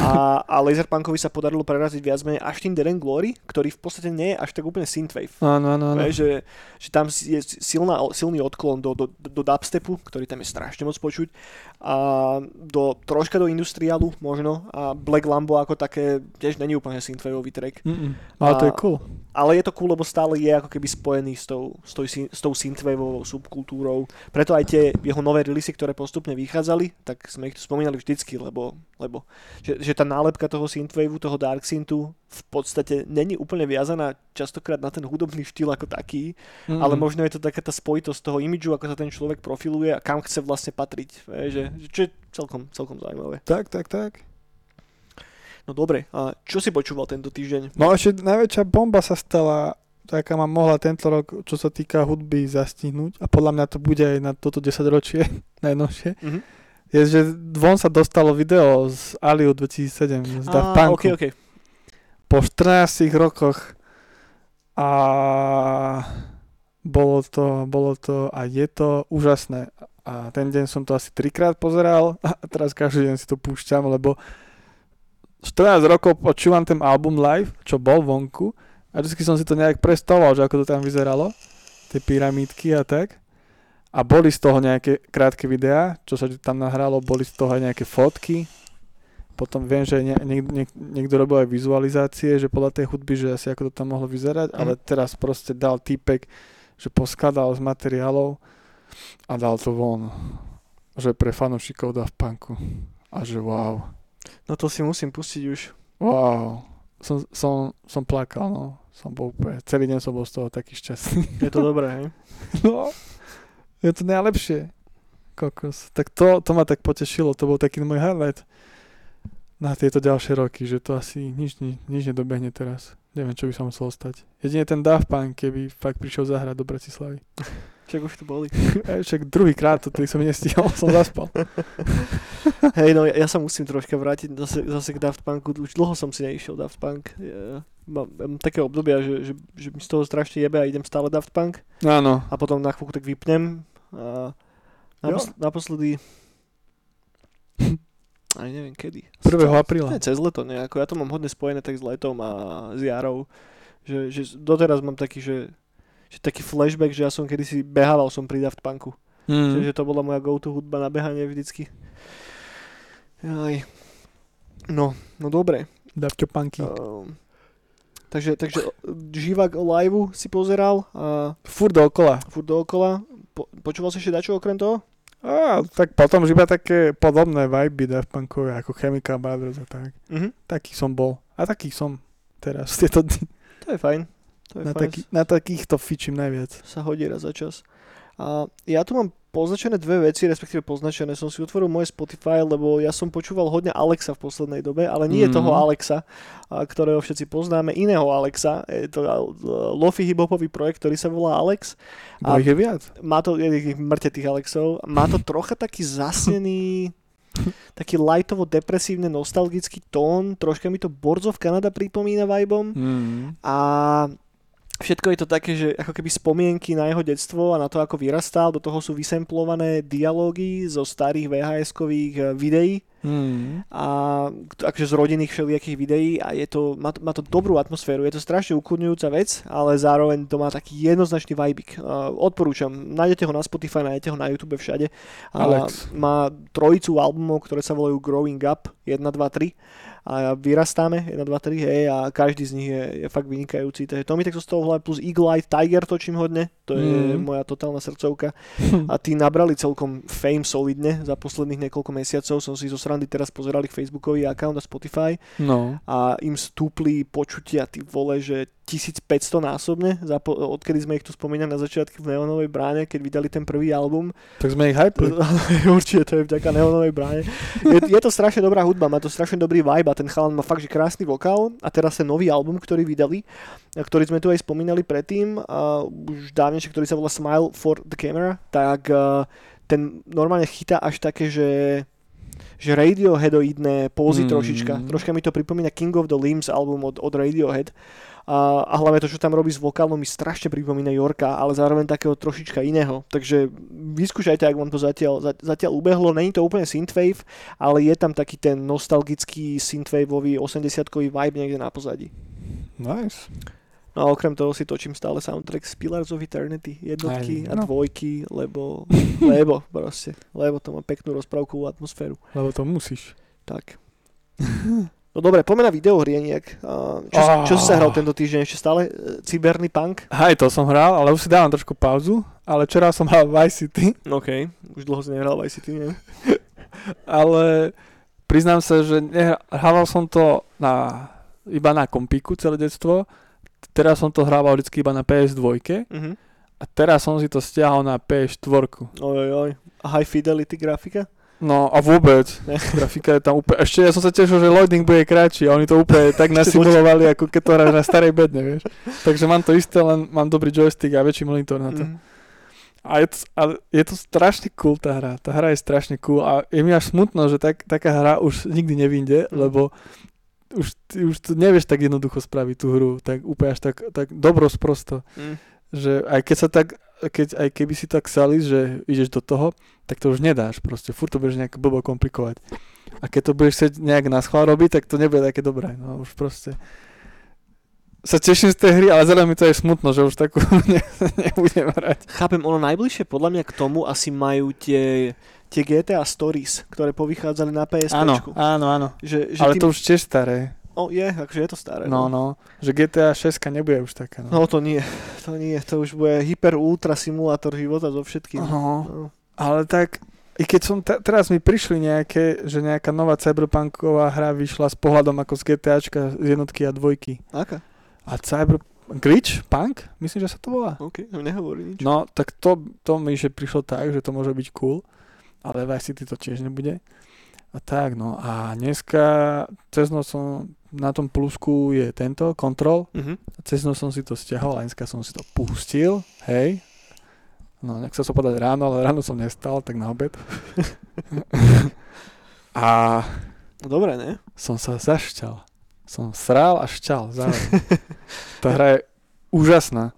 A, a Laserpunkovi sa podarilo preraziť viac menej až tým Dead Glory, ktorý v podstate nie je až tak úplne synthwave. Áno, áno, áno. Že, že tam je silná, silný odklon do, do, do dubstepu, ktorý tam je strašne moc počuť a do, troška do industriálu možno a Black Lambo ako také tiež není úplne synthwaveový track. Mm-mm. Ale to je A- cool. Ale je to cool, lebo stále je ako keby spojený s tou, s tou, s tou synthwaveovou subkultúrou. Preto aj tie jeho nové releasy, ktoré postupne vychádzali, tak sme ich tu spomínali vždycky, lebo, lebo že, že tá nálepka toho synthwaveu, toho dark synthu v podstate není úplne viazaná častokrát na ten hudobný štýl ako taký, Mm-mm. ale možno je to taká tá spojitosť toho imidžu, ako sa ten človek profiluje a kam chce vlastne patriť. Vieš, Že, že, čo je celkom, celkom zaujímavé. Tak, tak, tak. No dobre, a čo si počúval tento týždeň? No ešte najväčšia bomba sa stala, taká ma mohla tento rok, čo sa týka hudby, zastihnúť. A podľa mňa to bude aj na toto 10 ročie [laughs] najnovšie. Mhm. Je, že von sa dostalo video z Aliu 2007, z Daft Punku. ok, ok. Po 14 rokoch a bolo to, bolo to a je to úžasné. A ten deň som to asi trikrát pozeral [laughs] a teraz každý deň si to púšťam, lebo 14 rokov počúvam ten album live, čo bol vonku a vždy som si to nejak predstavoval, že ako to tam vyzeralo, tie pyramídky a tak. A boli z toho nejaké krátke videá, čo sa tam nahralo, boli z toho aj nejaké fotky. Potom viem, že nie, niek, niek, niekto robil aj vizualizácie, že podľa tej hudby, že asi ako to tam mohlo vyzerať, ale teraz proste dal týpek, že poskladal z materiálov a dal to von. Že pre fanúšikov Daft Punku. A že wow. No to si musím pustiť už. Wow. Som, som, som plakal, no. Som bol úplne, celý deň som bol z toho taký šťastný. Je to dobré, hej? [laughs] No, je to najlepšie. Kokos. Tak to, to ma tak potešilo, to bol taký môj highlight na tieto ďalšie roky, že to asi nič, nič, nič nedobehne teraz. Neviem, čo by som musel stať. Jedine ten Daft Punk, keby fakt prišiel zahrať do Bratislavy. [laughs] Však už tu boli. [laughs] Však druhýkrát to, ktorý som nestihol, [laughs] som zaspal. Hej, no ja, ja sa musím troška vrátiť zase, zase k Daft Punku. Už dlho som si neišiel Daft Punk. Ja, mám, mám také obdobia, že, že, že mi z toho strašne jebe a idem stále Daft Punk. Áno. A potom na chvíľku tak vypnem. A napos- naposledy... Aj neviem kedy. 1. apríla. Ne, cez leto nejako. Ja to mám hodne spojené tak s letom a s jarou. Že, že doteraz mám taký, že, že taký flashback, že ja som kedysi behával som pri Daft Punku. Mm. Čiže to bola moja go-to hudba na behanie vždycky. Aj. No, no dobre. Daft Punky. Um, takže, takže uh, živák live si pozeral a Furt dookola. furt dookola. Po, počúval si ešte dačo okrem toho? A, tak potom už iba také podobné vibe Daft Punkové, ako Chemical Brothers a tak. Mhm. Taký som bol. A taký som teraz. [laughs] Tieto dni. To je fajn. To je Na, fajn. taký, na takýchto fičím najviac. Sa hodí raz za čas. A ja tu mám poznačené dve veci, respektíve poznačené. Som si otvoril moje Spotify, lebo ja som počúval hodne Alexa v poslednej dobe, ale nie mm. toho Alexa, ktorého všetci poznáme, iného Alexa. Je to lofi hiphopový projekt, ktorý sa volá Alex. A- je viac. Má to, je mŕte tých Alexov, má to trocha taký zasnený, [laughs] taký lightovo depresívne nostalgický tón, troška mi to Boards of Canada pripomína vibom Mm. a všetko je to také, že ako keby spomienky na jeho detstvo a na to, ako vyrastal, do toho sú vysemplované dialógy zo starých VHS-kových eh, videí Mm. a akože z rodinných všelijakých videí a je to, má, to, má to dobrú atmosféru, je to strašne ukludňujúca vec, ale zároveň to má taký jednoznačný vibik. Uh, odporúčam, nájdete ho na Spotify, nájdete ho na YouTube všade. A Alex. má trojicu albumov, ktoré sa volajú Growing Up 1, 2, 3 a vyrastáme 1, 2, 3, hej, a každý z nich je, je fakt vynikajúci. Takže to mi tak zostalo v hlave, plus Eagle Eye Tiger točím hodne, to je Mm. moja totálna srdcovka [laughs] a tí nabrali celkom fame solidne za posledných niekoľko mesiacov. Som si zo srandy teraz pozeral ich facebookový account a Spotify No. a im stúpli počutia, ty vole, že 1500 násobne, za po, odkedy sme ich tu spomínali na začiatku v Neonovej bráne, keď vydali ten prvý album. Tak sme ich hypli. [laughs] Určite to je vďaka Neonovej bráne. Je, je to strašne dobrá hudba, má to strašne dobrý vibe a ten chalan má fakt, že krásny vokál a teraz ten nový album, ktorý vydali, ktorý sme tu aj spomínali predtým, a už dávnejšie, ktorý sa volá Smile for the Camera, tak a, ten normálne chytá až také, že že Radioheadoidné pózy Mm. trošička. Troška mi to pripomína King of the Limbs album od, od Radiohead. A, a hlavne to, čo tam robí s vokálom, mi strašne pripomína Jorka, ale zároveň takého trošička iného. Takže vyskúšajte, ak vám to zatiaľ, za- zatiaľ ubehlo. Není to úplne synthwave, ale je tam taký ten nostalgický synthwaveový 80-kový vibe niekde na pozadí. Nice. No a okrem toho si točím stále soundtrack z Pillars of Eternity, jednotky Aj, a no. dvojky, lebo, [laughs] lebo proste, lebo to má peknú rozprávkovú atmosféru. Lebo to musíš. Tak. [laughs] No dobre, poďme na. A Čo, oh. čo si sa hral tento týždeň? Ešte stále e, Cyberný punk? Hej, to som hral, ale už si dávam trošku pauzu. Ale včera som hral Vice City. OK, už dlho si nehral Vice City, neviem. [laughs] ale priznám sa, že hrával som to na, iba na kompíku celé detstvo. Teraz som to hrával vždy iba na PS2 Mhm. a teraz som si to stiahol na PS4. Oj, oj, oj. A high fidelity grafika? No a vôbec, [laughs] grafika je tam úplne, ešte ja som sa tešil, že loading bude kratší a oni to úplne tak [laughs] nasimulovali, ako keď to hráš na starej bedne, vieš. [laughs] Takže mám to isté, len mám dobrý joystick a väčší monitor na to. Mhm. A je to, ale je to strašne cool tá hra. Tá hra je strašne cool a je mi až smutno, že tak, taká hra už nikdy nevinde, Mhm. lebo už, ty už to nevieš tak jednoducho spraviť tú hru, tak úplne až tak, tak dobro sprosto. Mm. Že aj keď sa tak, keď, aj keby si tak salíš, že ideš do toho, tak to už nedáš proste. Furt to budeš nejak blbo komplikovať. A keď to budeš chcieť nejak na schvál robiť, tak to nebude také dobré. No už proste sa teším z tej hry, ale zároveň mi to je smutno, že už takú [laughs] ne, nebudem hrať. Chápem, ono najbližšie podľa mňa k tomu asi majú tie, tie GTA Stories, ktoré povychádzali na PSP. Áno, áno, áno. Že, že Ale tým... to už tiež staré. O, je, akože je to staré. No, no. Že GTA 6 nebude už taká. No. No to nie, to nie, to už bude hyper ultra simulátor života so všetkým. no. No. Ale tak, i keď som, te, teraz mi prišli nejaké, že nejaká nová cyberpunková hra vyšla s pohľadom ako z GTAčka z jednotky a dvojky. Aká? A cyber... Glitch? Punk? Myslím, že sa to volá. OK, nehovorí nič. No, tak to, to mi že prišlo tak, že to môže byť cool. Ale Vice City to tiež nebude. A tak, no. A dneska cez noc som na tom plusku je tento, Control. Mhm. Cez noc som si to stiahol a dneska som si to pustil, hej. No, nech sa so povedať ráno, ale ráno som nestal, tak na obed. [laughs] a No dobre, ne? som sa zašťal. Som srál a šťal zároveň. [laughs] Tá hra je úžasná.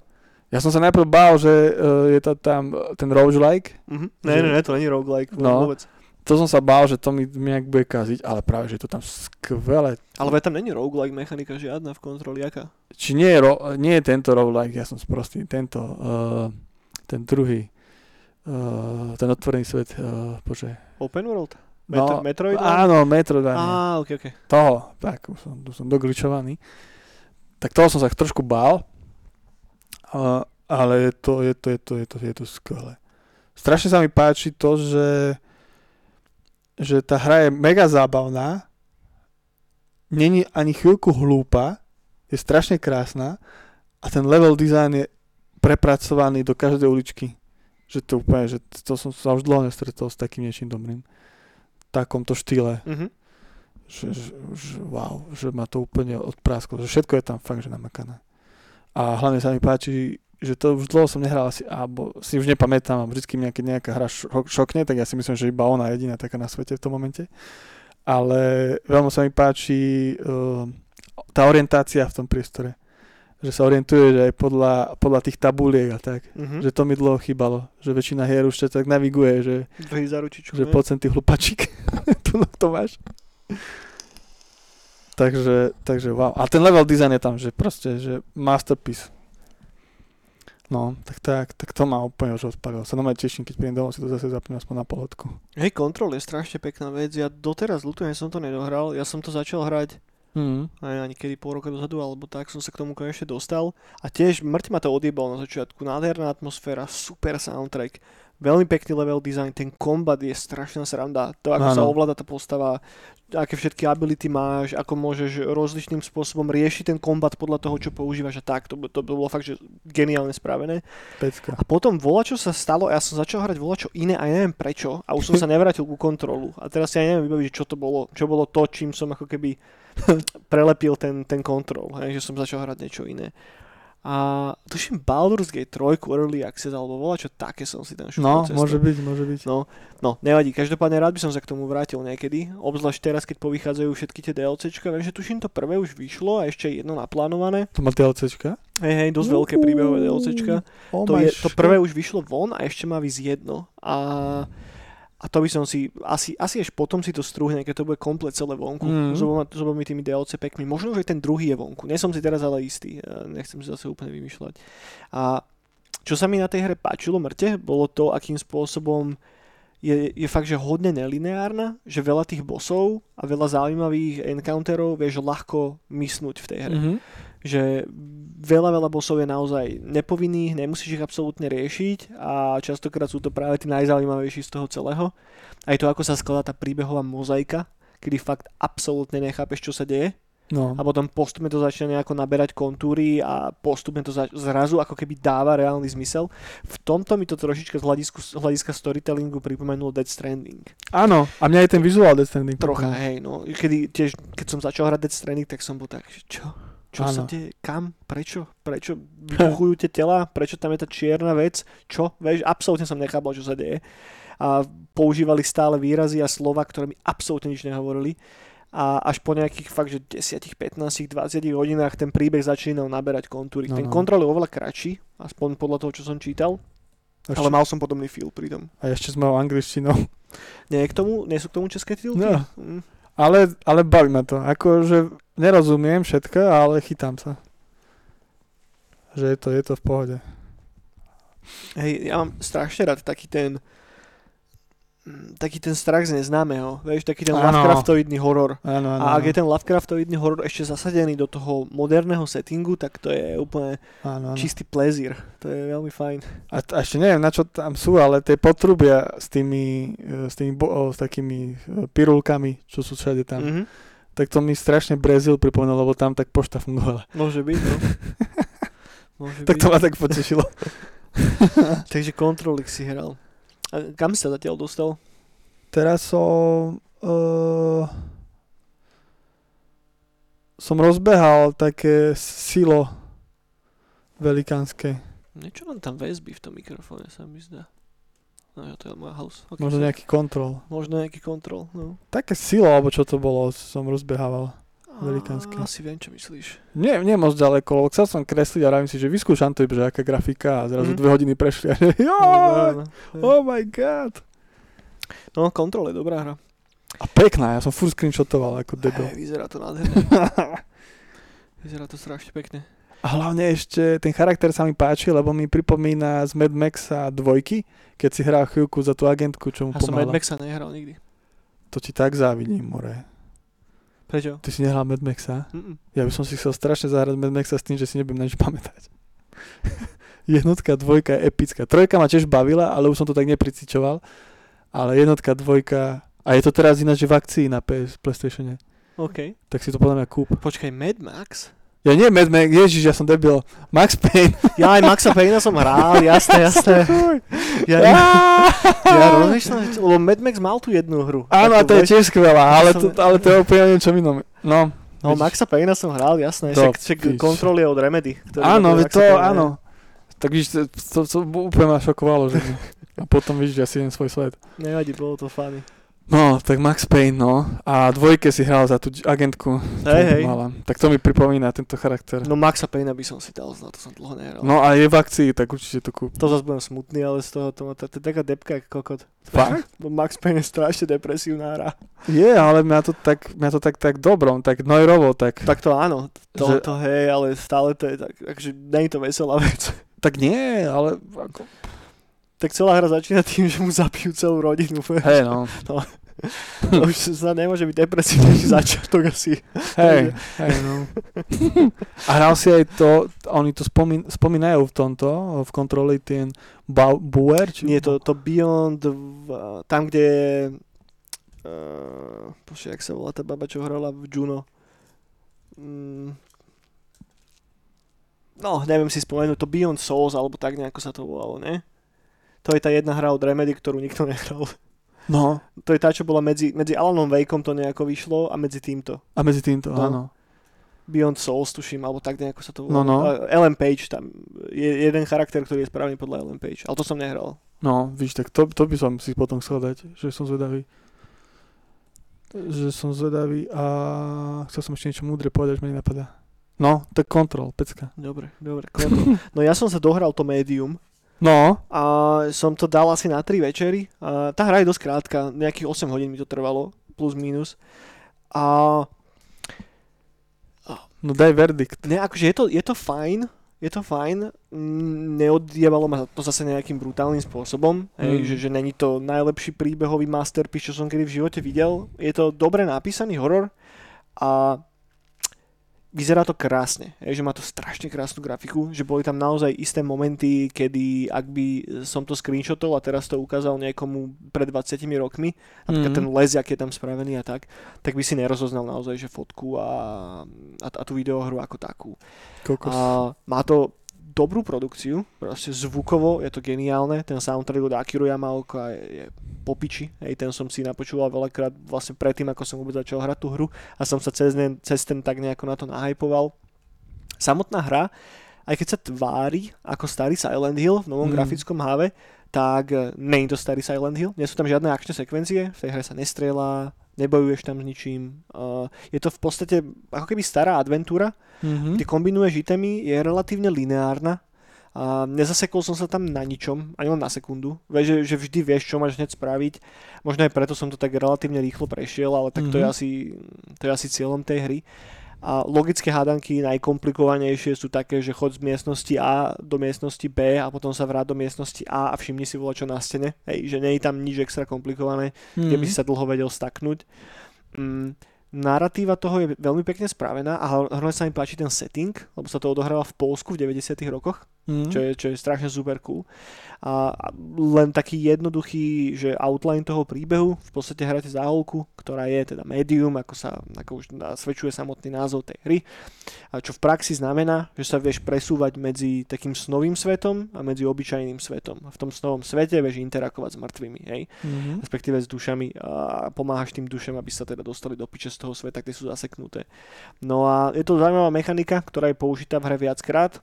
Ja som sa najprv bál, že uh, je to tam ten roguelike. Mhm. Ne, ne, ne, to není roguelike No. vôbec. To som sa bál, že to mi nejak bude kaziť, ale práve, že je to tam skvelé. Ale tam není roguelike mechanika žiadna v kontroli, aká? Či nie je, ro- nie je tento roguelike, ja som sprostý, tento, uh, ten druhý, uh, ten otvorený svet, uh, bože. Open world? Metro, No, Metroid? Áno, Metroid. Á, ok, ok. toho, tak, už som, už som dogličovaný. Tak toho som sa trošku bál, ale, ale je to, je to, je to, je to, je to skvelé. Strašne sa mi páči to, že, že tá hra je mega zábavná, není ani chvíľku hlúpa, je strašne krásna a ten level design je prepracovaný do každej uličky. Že to úplne, že to som sa už dlho nestretol s takým niečím dobrým. V takomto štýle Mhm. že, že, že wow, že ma to úplne odprásklo, že všetko je tam fakt, že namakané. A hlavne sa mi páči, že to už dlho som nehral asi, alebo si už nepamätám, vždycky mi nejaká, nejaká hra šo- šokne, tak ja si myslím, že iba ona jediná taká na svete v tom momente. Ale veľmi sa mi páči uh, tá orientácia v tom priestore. Že sa orientuje, že aj podľa, podľa tých tabuliek a tak. Mhm. Že to mi dlho chýbalo. Že väčšina hier už tak naviguje, že, za ručičku, že poď sem ty hlupačík. [laughs] tu to máš. takže, takže wow. A ten level design je tam, že proste, že masterpiece. No, tak tak, tak to ma úplne už odpadlo. Sa normálne teším, keď prídem domov, si to zase zapnem aspoň na polhodku. Hej, Control je strašne pekná vec. Ja doteraz ľutujem, som to nedohral. Ja som to začal hrať Mm. aj ani kedy pol roka dozadu, alebo tak som sa k tomu konečne dostal. A tiež mŕť ma to odjebal na začiatku. Nádherná atmosféra, super soundtrack, veľmi pekný level design, ten kombat je strašná sranda. To, ako Áno. sa ovláda tá postava, aké všetky ability máš, ako môžeš rozličným spôsobom riešiť ten kombat podľa toho, čo používaš a tak. To, to bolo fakt, že geniálne spravené. Pecka. A potom vola, čo sa stalo, ja som začal hrať vola, čo iné a ja neviem prečo. A už som sa [laughs] nevrátil ku kontrolu. A teraz ja neviem vybaviť, čo to bolo. Čo bolo to, čím som ako keby [laughs] prelepil ten, ten kontrol. Hej, že som začal hrať niečo iné. A tuším Baldur's Gate 3 Early Access alebo vola, čo také som si tam No, šupol môže byť, môže byť. No, no, nevadí. Každopádne rád by som sa k tomu vrátil niekedy. Obzvlášť teraz, keď povychádzajú všetky tie DLCčka. Viem, že tuším to prvé už vyšlo a ešte jedno naplánované. To má DLCčka? Hej, hej, dosť veľké príbehové DLCčka. Oh To, je, to prvé už vyšlo von a ešte má vysť jedno. A, a to by som si, asi, asi až potom si to strúhne, keď to bude komplet celé vonku. Mm. S, oboma, s obomi tými DLC pekmi. Možno, že ten druhý je vonku. Nie som si teraz ale istý. Ja Nechcem si zase úplne vymýšľať. A čo sa mi na tej hre páčilo mŕte, bolo to, akým spôsobom je, je fakt, že hodne nelineárna, že veľa tých bossov a veľa zaujímavých encounterov vieš ľahko mysnúť v tej hre Mhm. Že veľa, veľa bossov je naozaj nepovinných, nemusíš ich absolútne riešiť a častokrát sú to práve tí najzaujímavejší z toho celého. Aj to, ako sa skladá tá príbehová mozaika, kedy fakt absolútne nechápeš, čo sa deje No. a potom postupne to začne nejako naberať kontúry a postupne to zač- zrazu ako keby dáva reálny zmysel. V tomto mi to trošička z hľadisku, z hľadiska storytellingu pripomenulo Dead Stranding. Áno, a mňa aj ten vizuál Death Stranding. Trocha, hej, no. Kedy tiež, keď som začal hrať Dead Stranding, tak som bol tak, že čo? Čo sa deje? Kam? Prečo? Prečo vybuchujú tie tela? Prečo tam je tá čierna vec? Čo? Vieš, absolútne som nechápal, čo sa deje. A používali stále výrazy a slova, ktoré mi absolútne nič nehovorili. A až po nejakých fakt, že 10, 15, 20 hodinách ten príbeh začínal naberať kontúry. No, ten no. kontrol je oveľa kratší, aspoň podľa toho, čo som čítal, Ešte, ale mal som podobný feel pri tom. A ešte s mojou angličtinou. Nie, k tomu, nie sú k tomu české titulky? No. Mm. Ale, ale baví ma to. Akože nerozumiem všetko, ale chytám sa. Že je to, je to v pohode. Hej, ja mám strašne rád taký ten taký ten strach z neznámeho, vieš, taký ten Áno. Lovecraftoidný horor. Áno, áno. A ak je ten Lovecraftoidný horor ešte zasadený do toho moderného settingu, tak to je úplne áno, áno. čistý plezír. To je veľmi fajn. A, t- a ešte neviem, na čo tam sú, ale tie potrubia s tými, e, s tými bo, s takými e, pirulkami, čo sú všade tam, Mhm. Tak to mi strašne Brazil pripomenulo, lebo tam tak pošta fungovala. Môže byť, no. [laughs] Môže Tak byť. to ma tak potešilo. [laughs] Takže kontrolik si hral. A kam sa zatiaľ dostal? Teraz som... Uh, som rozbehal také silo velikánske. Niečo mám tam väzby v tom mikrofóne, sa mi zdá. No jo, to je moja house. Okay, Možno nejaký kontrol. Možno nejaký kontrol, no. Také silo, alebo čo to bolo, som rozbehával. Velikánske. Asi viem, čo myslíš. Nie, nie moc ďaleko, lebo chcel som kresliť a vravím si, že vyskúšam to, že aká grafika a zrazu Mhm. dve hodiny prešli a že No, joj, no, no. oh my god. no, kontrol je dobrá hra. A pekná, ja som furt screenshotoval ako debil. Hej, vyzerá to nádherne. [laughs] Vyzerá to strašne pekne. A hlavne ešte ten charakter sa mi páči, lebo mi pripomína z Mad Maxa dvojky, keď si hral chvíľku za tú agentku, čo mu Ja som Mad pomáhala. Maxa nehral nikdy. To ti tak závidím, more. Prečo? Ty si nehral Mad Maxa? Mm-mm. Ja by som si chcel strašne zahrať Mad Maxa s tým, že si nebudem na nič pamätať. [laughs] Jednotka, dvojka je epická. Trojka ma tiež bavila, ale už som to tak nepricičoval. Ale jednotka, dvojka... A je to teraz ináč v akcii na PS, PlayStatione. OK. Tak si to podľa mňa kúp. Počkaj, Mad Max? Ja nie Mad Max, ježiš, ja som debil. Max Payne. Ja aj Maxa Payna som hral, jasné, jasné. Ja, ja, ja rozmýšľam, lebo Mad Max mal tú jednu hru. Áno, a to je tiež skvelá, ale to, ale to je úplne o niečom inom. No, No, vidíš. Maxa Payna som hral, jasné. To Však. Control je od Remedy. áno, to, áno. Tak víš, to, to, to úplne ma šokovalo, že a potom že ja si idem svoj svet. Nevadí, bolo to funny. No, tak Max Payne, no. A dvojke si hral za tú agentku. Hej, hej. Mala. Tak to mi pripomína tento charakter. No Maxa Payne by som si dal, na to som dlho nehral. No a je v akcii, tak určite to kúp. To zase budem smutný, ale z toho to, má- to, to je taká depka kokot. Fakt? Bo [laughs] Max Payne je strašne depresívna hra. Je, ale mňa to tak, mňa to tak, tak dobrom, tak nojrovo, tak. Tak to áno, to, Že- to hej, ale stále to je tak, akože nie je to veselá vec. [laughs] Tak nie, ale ako... Tak celá hra začína tým, že mu zapijú celú rodinu. Hej, no. To [laughs] [laughs] už sa nemôže byť depresívnejší začiatok asi. Hej, hej, no. A hral si aj to, oni to spomín, spomínajú v tomto, v kontroli ten Bau- Buer, či... Nie, to, to Beyond, tam, kde je... Uh, Bože, jak sa volá tá baba, čo hrala v Juno? Mm, no, neviem si spomenúť, to Beyond Souls, alebo tak nejako sa to volalo, ne? To je tá jedna hra od Remedy, ktorú nikto nehral. No, To je tá, čo bola medzi, medzi Alanom Wakeom to nejako vyšlo a medzi týmto. a medzi týmto, No. áno. Beyond Souls, tuším, alebo tak nejako sa to No, volá. no. Uh, Ellen Page, tam je jeden charakter, ktorý je správny podľa Ellen Page, ale to som nehral. No, víš, tak to, to by som si potom chcel dať, že som zvedavý. Že som zvedavý a chcel som ešte niečo múdre povedať, že mi nenapadá. No, tak kontrol, pecka. Dobre, dobre. Kontrol. [laughs] No ja som sa dohral to médium No, a som to dal asi na 3 večery. A tá hra je dosť krátka, nejakých 8 hodín mi to trvalo, plus minus. A no daj verdikt. ne, akože je to, je to fajn, je to fajn, Mm, neodjevalo ma to zase nejakým brutálnym spôsobom, hej, Mm. že, že není to najlepší príbehový masterpiece, čo som kedy v živote videl. Je to dobre napísaný horor a vyzerá to krásne, hej, že má to strašne krásnu grafiku, že boli tam naozaj isté momenty, kedy ak by som to screenshotol a teraz to ukázal niekomu pred 20 rokmi, napríklad Mhm. ten les, jak je tam spravený a tak, tak by si nerozoznal naozaj, že fotku a, a, a tú videohru ako takú. Kokos. A má to dobrú produkciu, proste zvukovo je to geniálne, ten soundtrack od Akiro Yamaoka je, je popiči, hej, ten som si napočúval veľakrát vlastne predtým, ako som vôbec začal hrať tú hru a som sa cez, ten, cez ten tak nejako na to nahypoval. Samotná hra, aj keď sa tvári ako starý Silent Hill v novom Mm. grafickom háve, tak e, nie je to starý Silent Hill, nie sú tam žiadne akčné sekvencie, v tej hre sa nestrieľa, nebojuješ tam s ničím. Uh, je to v podstate ako keby stará adventúra, Mhm. Ty kombinuješ itemy, je relatívne lineárna. A nezasekol som sa tam na ničom, ani len na sekundu. Vieš, že, že vždy vieš, čo máš hneď spraviť. Možno aj preto som to tak relatívne rýchlo prešiel, ale tak to, je Mhm. asi, to je asi cieľom tej hry. A logické hádanky najkomplikovanejšie sú také, že chod z miestnosti A do miestnosti B a potom sa vráť do miestnosti A a všimni si voľa čo na stene. Hej, že nie je tam nič extra komplikované kde by Mhm. si sa dlho vedel staknúť. Mm, narratíva toho je veľmi pekne spravená a hlavne sa mi páči ten setting, lebo sa to odohráva v Polsku v 90 rokoch, Mhm. čo je, čo je strašne super cool. A len taký jednoduchý, že outline toho príbehu, v podstate hráte záholku, ktorá je teda medium, ako sa ako už nasvedčuje samotný názov tej hry, a čo v praxi znamená, že sa vieš presúvať medzi takým snovým svetom a medzi obyčajným svetom. V tom snovom svete vieš interakovať s mŕtvými, hej Mhm. respektíve s dušami a pomáhaš tým dušam, aby sa teda dostali do piče z toho sveta, kde sú zaseknuté. No a je to zaujímavá mechanika, ktorá je použitá v hre viackrát.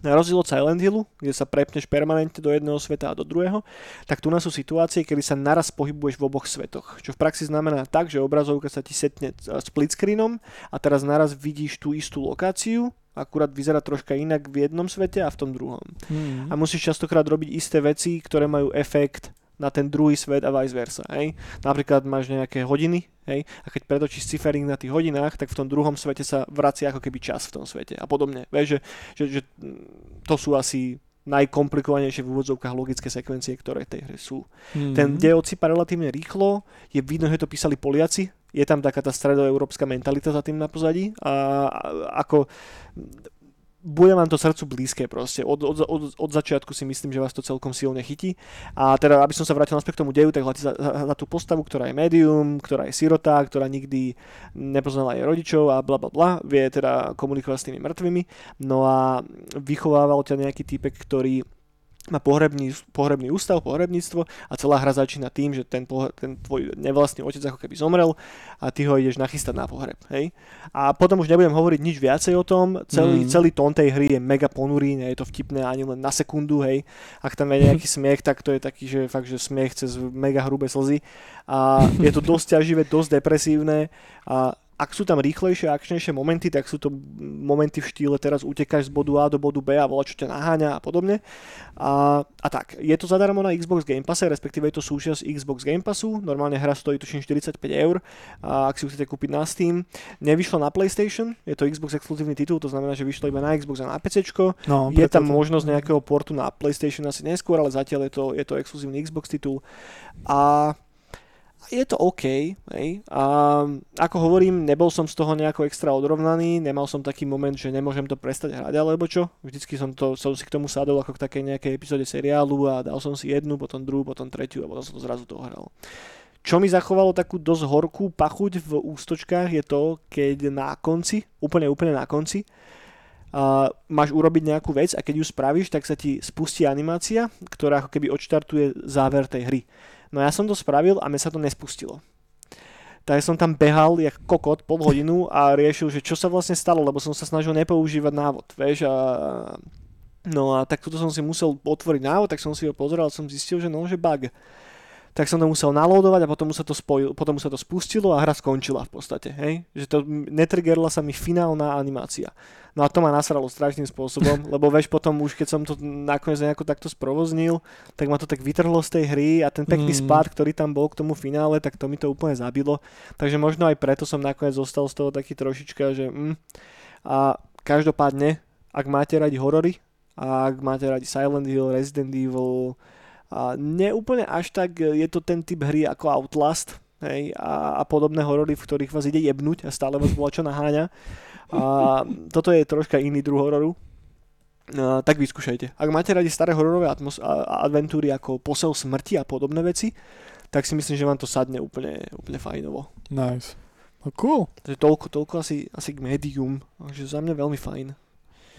Na rozdiel od Silent Hillu, kde sa prepneš permanentne do jedného sveta a do druhého, tak tu nás sú situácie, kedy sa naraz pohybuješ v oboch svetoch. Čo v praxi znamená tak, že obrazovka sa ti setne e, split screenom a teraz naraz vidíš tú istú lokáciu, akurát vyzerá troška inak v jednom svete a v tom druhom Mhm. a musíš častokrát robiť isté veci, ktoré majú efekt na ten druhý svet a vice versa. Hej? Napríklad máš nejaké hodiny hej? a keď pretočíš cifering na tých hodinách, tak v tom druhom svete sa vracia ako keby čas v tom svete a podobne. Vieš, že, že, že to sú asi najkomplikovanejšie v úvodzovkách logické sekvencie, ktoré v tej hre sú. Mhm. Ten dej odsýpa relatívne rýchlo, je vidno, že to písali Poliaci, je tam taká tá stredoeurópska mentalita za tým na pozadí a, a ako bude vám to srdcu blízke proste. Od, od, od, od začiatku si myslím, že vás to celkom silne chytí. A teda, aby som sa vrátil naspäť k tomu deju, tak hľadí za, za, za tú postavu, ktorá je médium, ktorá je sirota, ktorá nikdy nepoznala jej rodičov a bla bla bla, vie teda komunikovať s tými mŕtvými. No a vychovával ťa nejaký typek, ktorý má pohrebný, pohrebný ústav, pohrebníctvo a celá hra začína tým, že ten, pohr- ten tvoj nevlastný otec ako keby zomrel a ty ho ideš nachystať na pohreb. Hej? A potom už nebudem hovoriť nič viacej o tom, celý, mm. celý tón tej hry je mega ponurý, nie je to vtipné ani len na sekundu, hej. Ak tam je nejaký [laughs] smiech, tak to je taký, že fakt, že smiech cez mega hrubé slzy a je to dosť ťaživé, dosť depresívne a ak sú tam rýchlejšie, akčnejšie momenty, tak sú to momenty v štýle teraz utekáš z bodu A do bodu B a volá, čo ťa naháňa a podobne. A, a tak, je to zadarmo na Xbox Game Passe, respektíve je to súčasť Xbox Game Passu, normálne hra stojí tuším 45 eur, a ak si ju chcete kúpiť na Steam. Nevyšlo na PlayStation, je to Xbox exkluzívny titul, to znamená, že vyšlo iba na Xbox a na PC. No, je tam to... možnosť nejakého portu na PlayStation asi neskôr, ale zatiaľ je to, je to exkluzívny Xbox titul. A je to OK. Hej. A ako hovorím, nebol som z toho nejako extra odrovnaný, nemal som taký moment, že nemôžem to prestať hrať alebo čo. Vždycky som, to, som si k tomu sadol ako k takej nejakej epizóde seriálu a dal som si jednu, potom druhú, potom tretiu a potom som to zrazu toho hral. Čo mi zachovalo takú dosť horkú pachuť v ústočkách je to, keď na konci, úplne úplne na konci, uh, máš urobiť nejakú vec a keď ju spravíš, tak sa ti spustí animácia, ktorá ako keby odštartuje záver tej hry. No ja som to spravil a mne sa to nespustilo. Tak som tam behal jak kokot pol hodinu a riešil, že čo sa vlastne stalo, lebo som sa snažil nepoužívať návod, vieš, a No a tak toto som si musel otvoriť návod, tak som si ho pozeral som zistil, že no, že bug tak som to musel nalódovať a potom sa to, spojil, potom sa to spustilo a hra skončila v podstate, hej? Že to netriggerla sa mi finálna animácia. No a to ma nasralo strašným spôsobom, [laughs] lebo veš potom už keď som to nakoniec nejako takto sprovoznil, tak ma to tak vytrhlo z tej hry a ten pekný mm. spad, ktorý tam bol k tomu finále, tak to mi to úplne zabilo. Takže možno aj preto som nakoniec zostal z toho taký trošička, že mm. a každopádne, ak máte radi horory, a ak máte radi Silent Hill, Resident Evil, a neúplne až tak je to ten typ hry ako Outlast hej, a, a podobné horory, v ktorých vás ide jebnúť a stále vás bola čo naháňa. A toto je troška iný druh hororu. Uh, tak vyskúšajte. Ak máte radi staré hororové atmos- a adventúry ako Posel smrti a podobné veci, tak si myslím, že vám to sadne úplne, úplne fajnovo. Nice. No cool. Takže toľko, toľko asi, asi k Medium. Takže za mňa veľmi fajn.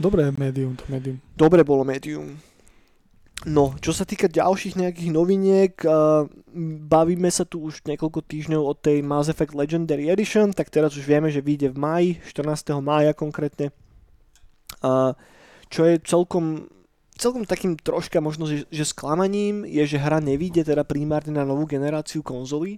Dobré Medium, to Medium. Dobre bolo Medium. No, čo sa týka ďalších nejakých noviniek, uh, bavíme sa tu už niekoľko týždňov od tej Mass Effect Legendary Edition, tak teraz už vieme, že vyjde v maji, 14. mája konkrétne. Uh, čo je celkom, celkom takým troška možno, že, že sklamaním je, že hra nevíde teda primárne na novú generáciu konzolí.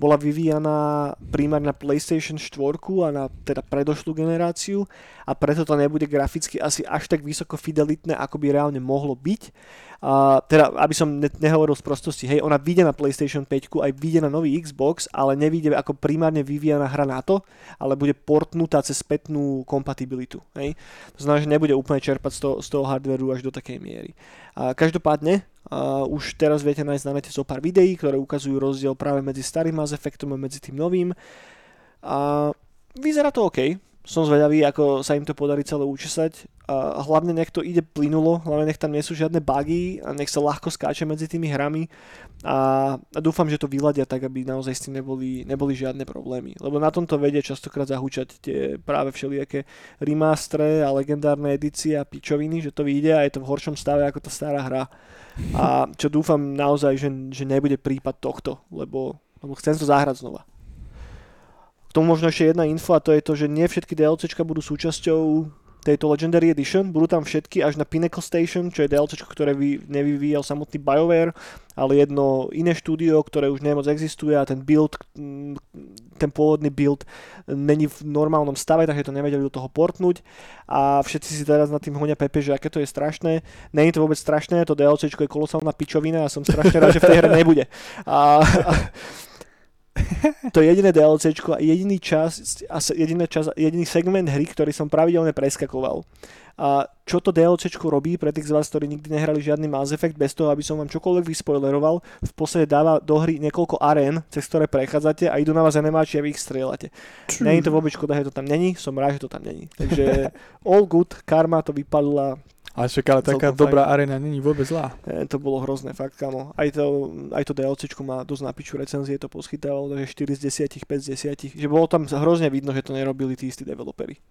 Bola vyvíjaná primárne na PlayStation 4 a na teda predošlú generáciu a preto to nebude graficky asi až tak vysoko fidelitné, ako by reálne mohlo byť Uh, teda, aby som ne- nehovoril z prostosti, hej, ona vyjde na PlayStation 5, aj vyjde na nový Xbox, ale nevyjde ako primárne vyvíjana hra na to, ale bude portnutá cez spätnú kompatibilitu. Hej. To znamená, že nebude úplne čerpať z toho, z toho hardwareu až do takej miery. Uh, každopádne, uh, už teraz viete nájsť na nete zo pár videí, ktoré ukazujú rozdiel práve medzi starým Mass Effectom a medzi tým novým. A vyzerá to OK, som zvedavý, ako sa im to podarí celé učesať. A hlavne nech to ide plynulo, hlavne nech tam nie sú žiadne bugy a nech sa ľahko skáče medzi tými hrami a, a dúfam, že to vyladia tak, aby naozaj s tým neboli, neboli žiadne problémy. Lebo na tomto vedia častokrát zahúčať tie práve všelijaké remastre a legendárne edície a pičoviny, že to vyjde a je to v horšom stave ako tá stará hra. A čo dúfam naozaj, že, že nebude prípad tohto, lebo, lebo chcem to zahrať znova. K tomu možno ešte jedna info a to je to, že nie všetky DLCčka budú súčasťou tejto Legendary Edition. Budú tam všetky až na Pinnacle Station, čo je DLC, ktoré vy, nevyvíjal samotný BioWare, ale jedno iné štúdio, ktoré už nemoc existuje a ten build, mm, ten pôvodný build není v normálnom stave, takže to nevedeli do toho portnúť a všetci si teraz nad tým honia Pepe, že aké to je strašné. Není to vôbec strašné, to DLC je kolosálna pičovina a som strašne rád, že v tej hre nebude. A, a to je jediné DLC a jediný čas, jediný, čas, jediný segment hry, ktorý som pravidelne preskakoval. A čo to DLC robí pre tých z vás, ktorí nikdy nehrali žiadny Mass Effect, bez toho, aby som vám čokoľvek vyspoileroval, v podstate dáva do hry niekoľko arén, cez ktoré prechádzate a idú na vás animáči a vy ich strieľate. Není to vôbec škoda, že to tam není, som rád, že to tam není. Takže all good, karma to vypadla ale však ale taká dobrá fajn. arena není vôbec zlá. E, to bolo hrozné, fakt, kamo. Aj to, aj to DLCčko má dosť na piču recenzie, to poschytávalo, takže 4 z 10, 5 z 10. Že bolo tam hrozne vidno, že to nerobili tí istí developeri.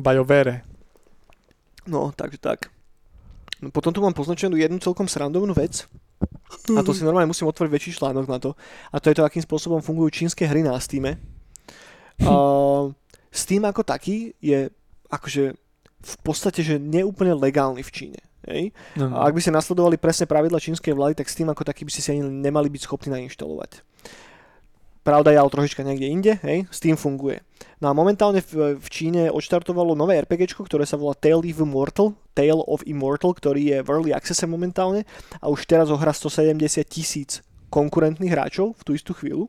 BioWare. No, takže tak. No, potom tu mám poznačenú jednu celkom srandovnú vec. A to si normálne musím otvoriť väčší článok na to. A to je to, akým spôsobom fungujú čínske hry na Steam. Uh, Steam ako taký je akože v podstate, že neúplne legálny v Číne. Hej? No, no. A ak by ste nasledovali presne pravidla čínskej vlády, tak Steam ako taký by ste si ani nemali byť schopní nainštalovať. Pravda je ale trošička niekde inde, hej, Steam funguje. No a momentálne v, v Číne odštartovalo nové RPG, ktoré sa volá Tale of Immortal, Tale of Immortal, ktorý je v Early Access momentálne a už teraz ohrá 170 tisíc konkurentných hráčov v tú istú chvíľu.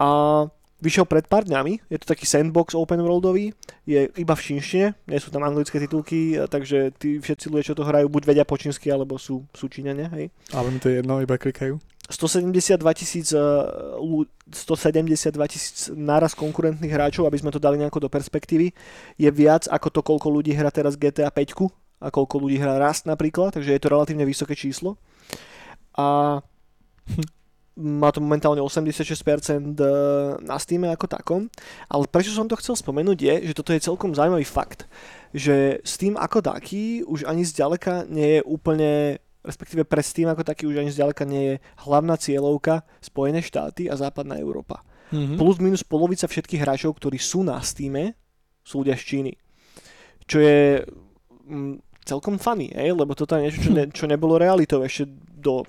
A vyšiel pred pár dňami, je to taký sandbox open worldový, je iba v čínštine, nie sú tam anglické titulky, takže tí všetci ľudia, čo to hrajú, buď vedia po čínsky, alebo sú, sú Číňania, hej. Ale mi to je jedno, iba klikajú. 172 tisíc eh, ľu- 172 tisíc náraz konkurentných hráčov, aby sme to dali nejako do perspektívy, je viac ako to, koľko ľudí hrá teraz GTA 5 a koľko ľudí hrá Rust napríklad, takže je to relatívne vysoké číslo. A [laughs] má to momentálne 86% eh, na Steam ako takom, ale prečo som to chcel spomenúť je, že toto je celkom zaujímavý fakt, že Steam ako taký už ani zďaleka nie je úplne respektíve pre Steam ako taký už ani zďaleka nie je hlavná cieľovka Spojené štáty a západná Európa. Mhm. Plus minus polovica všetkých hráčov, ktorí sú na Steame, sú ľudia z Číny. Čo je mm, celkom funny, hej? lebo toto je niečo, čo, ne, čo nebolo realitou ešte do